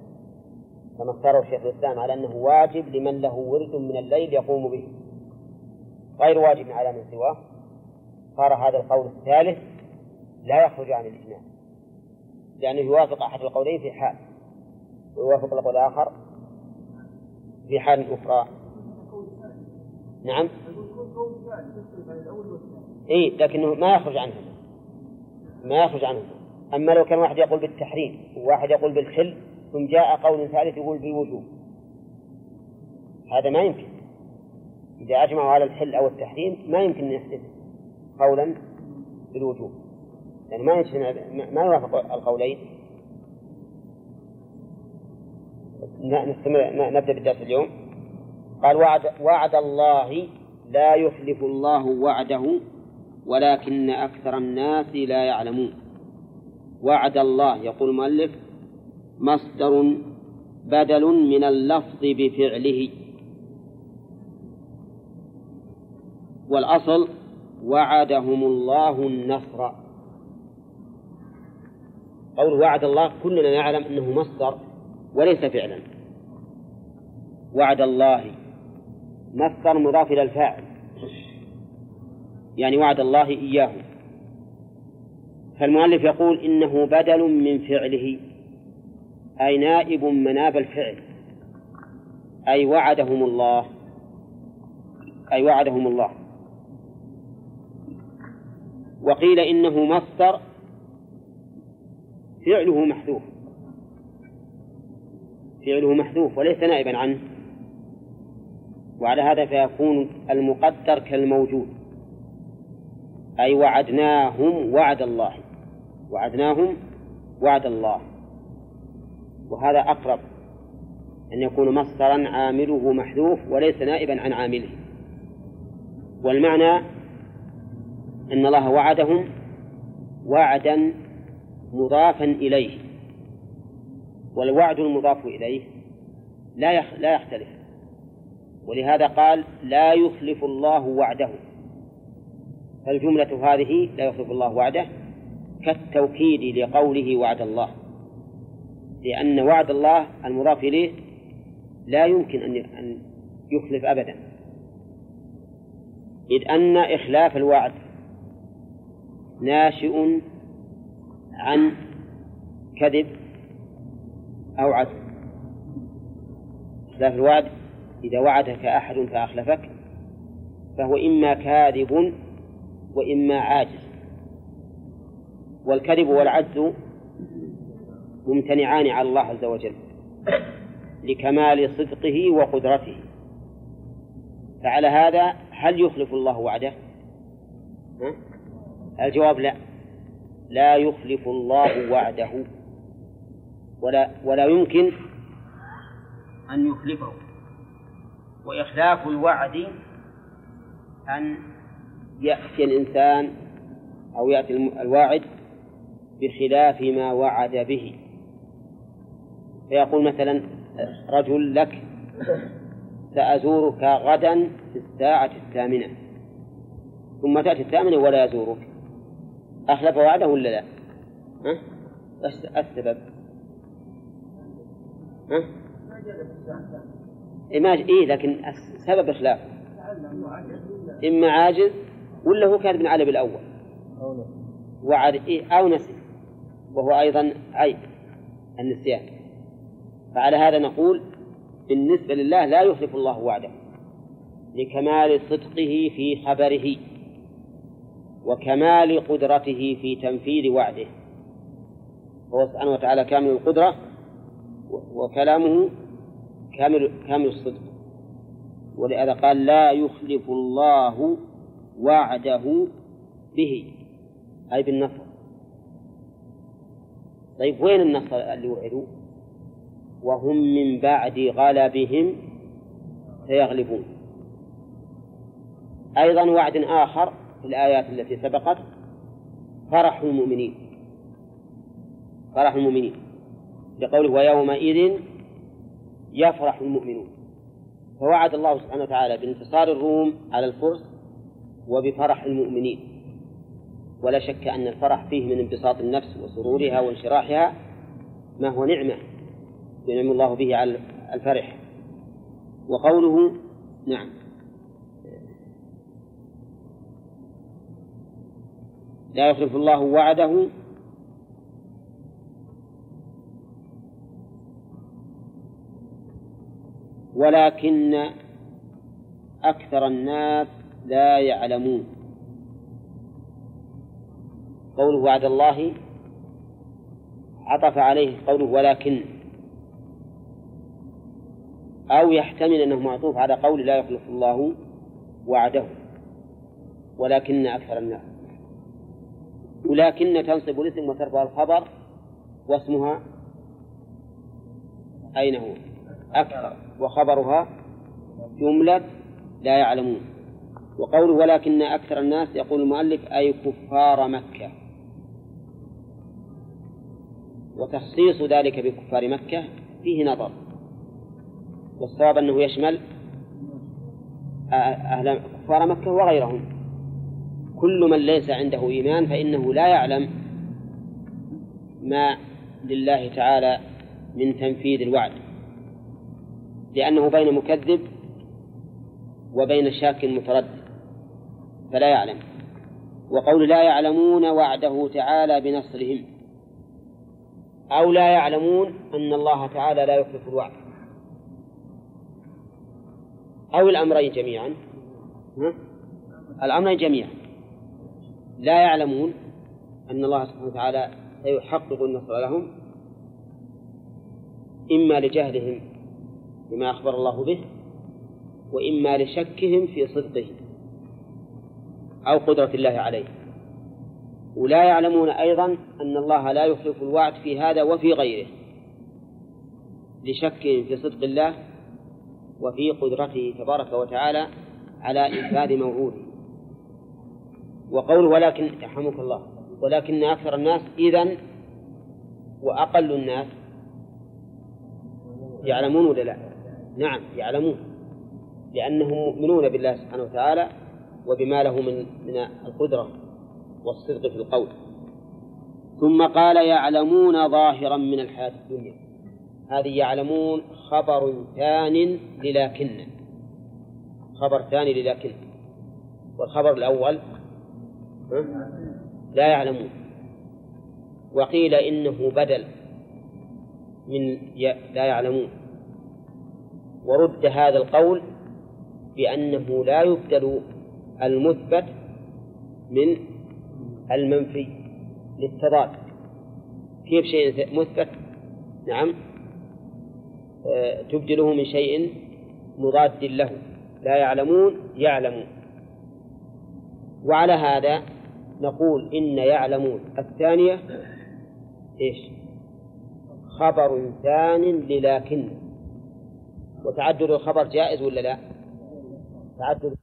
كما اختاره شيخ الإسلام على أنه واجب لمن له ورد من الليل يقوم به. غير واجب على من سواه. صار هذا القول الثالث لا يخرج عن الإجماع. لأنه يوافق أحد القولين في حال ويوافق القول الآخر في حال أخرى. نعم؟ إي لكنه ما يخرج عنه. ما يخرج عنه. أما لو كان واحد يقول بالتحريم وواحد يقول بالحل ثم جاء قول ثالث يقول بالوجوب هذا ما يمكن. إذا أجمعوا على الحل أو التحريم ما يمكن أن يحدث قولا بالوجوب. يعني ما يجتمع ما يوافق القولين. نستمر نبدأ بالدرس اليوم. قال وعد وعد الله لا يخلف الله وعده ولكن أكثر الناس لا يعلمون. وعد الله يقول المؤلف مصدر بدل من اللفظ بفعله. والأصل وعدهم الله النصر. قول وعد الله كلنا نعلم أنه مصدر وليس فعلا. وعد الله مصدر مضاف إلى الفاعل. يعني وعد الله إياه. فالمؤلف يقول إنه بدل من فعله. أي نائب مناب الفعل. أي وعدهم الله. أي وعدهم الله. وقيل إنه مصدر فعله محذوف. فعله محذوف وليس نائبا عنه. وعلى هذا فيكون المقدر كالموجود. أي وعدناهم وعد الله. وعدناهم وعد الله. وهذا أقرب أن يكون مصدرا عامله محذوف وليس نائبا عن عامله. والمعنى أن الله وعدهم وعدا مضافا إليه. والوعد المضاف إليه لا لا يختلف. ولهذا قال لا يخلف الله وعده. فالجملة هذه لا يخلف الله وعده كالتوكيد لقوله وعد الله. لأن وعد الله المضاف إليه لا يمكن أن يخلف أبدا. إذ أن إخلاف الوعد ناشئ عن كذب أو عدل. إخلاف الوعد إذا وعدك أحد فأخلفك فهو إما كاذب وإما عاجز. والكذب والعجز ممتنعان على الله عز وجل لكمال صدقه وقدرته. فعلى هذا هل يخلف الله وعده؟ ها؟ الجواب لا. لا يخلف الله وعده. ولا ولا يمكن أن يخلفه. وإخلاف الوعد أن يأتي الإنسان أو يأتي الواعد بخلاف ما وعد به. فيقول مثلا رجل لك سأزورك غدا في الساعة الثامنة. ثم تأتي الثامنة ولا يزورك. أخلف وعده ولا لا؟ ها؟ السبب؟ ها؟ ما إيه لكن السبب إخلاف إما عاجز ولا هو كاتب على بالأول؟ وعد إيه أو نسي. وهو أيضا عيب النسيان. فعلى هذا نقول بالنسبة لله لا يخلف الله وعده لكمال صدقه في خبره وكمال قدرته في تنفيذ وعده. هو سبحانه وتعالى كامل القدرة وكلامه كامل كامل الصدق. ولهذا قال لا يخلف الله وعده به. أي بالنصر. طيب وين النصر اللي وعدوا وهم من بعد غلبهم سيغلبون. أيضا وعد آخر في الآيات التي سبقت فرح المؤمنين. فرح المؤمنين. لقوله ويومئذ يفرح المؤمنون. فوعد الله سبحانه وتعالى بانتصار الروم على الفرس وبفرح المؤمنين. ولا شك أن الفرح فيه من انبساط النفس وسرورها وانشراحها ما هو نعمة. ينعم الله به على الفرح. وقوله نعم. لا يخلف الله وعده. ولكن أكثر الناس لا يعلمون. قوله وعد الله عطف عليه قوله ولكن. أو يحتمل أنه معطوف على قول لا يخلف الله وعده ولكن أكثر الناس. ولكن تنصب الاسم وترفع الخبر واسمها أين هو؟ أكثر. وخبرها جملة لا يعلمون. وقوله ولكن أكثر الناس يقول المؤلف أي كفار مكة. وتخصيص ذلك بكفار مكة فيه نظر. والصواب أنه يشمل أهل كفار مكة وغيرهم. كل من ليس عنده إيمان فإنه لا يعلم ما لله تعالى من تنفيذ الوعد. لأنه بين مكذب وبين شاك متردد فلا يعلم. وقول لا يعلمون وعده تعالى بنصرهم أو لا يعلمون أن الله تعالى لا يخلف الوعد. أو الأمرين جميعا؟ الأمرين جميعا. لا يعلمون أن الله سبحانه وتعالى سيحقق النصر لهم إما لجهلهم بما أخبر الله به وإما لشكهم في صدقه أو قدرة الله عليه. ولا يعلمون أيضا أن الله لا يخلف الوعد في هذا وفي غيره لشكهم في صدق الله وفي قدرته تبارك وتعالى على إنفاذ موعوده. وقول ولكن يرحمك الله ولكن أكثر الناس إذا وأقل الناس يعلمون ولا لا؟ نعم يعلمون. لأنهم مؤمنون بالله سبحانه وتعالى وبما له من من القدرة والصدق في القول. ثم قال يعلمون ظاهرا من الحياة الدنيا. هذه يعلمون خبر ثان للكن. خبر ثاني للكن. والخبر الأول لا يعلمون. وقيل إنه بدل من لا يعلمون. ورد هذا القول بأنه لا يبدل المثبت من المنفي للتضاد. كيف شيء مثبت؟ نعم. تبدله من شيء مضاد له. لا يعلمون يعلمون. وعلى هذا نقول إن يعلمون. الثانية إيش؟ خبر ثان للكن. وتعدد الخبر جائز ولا لا؟ تعدد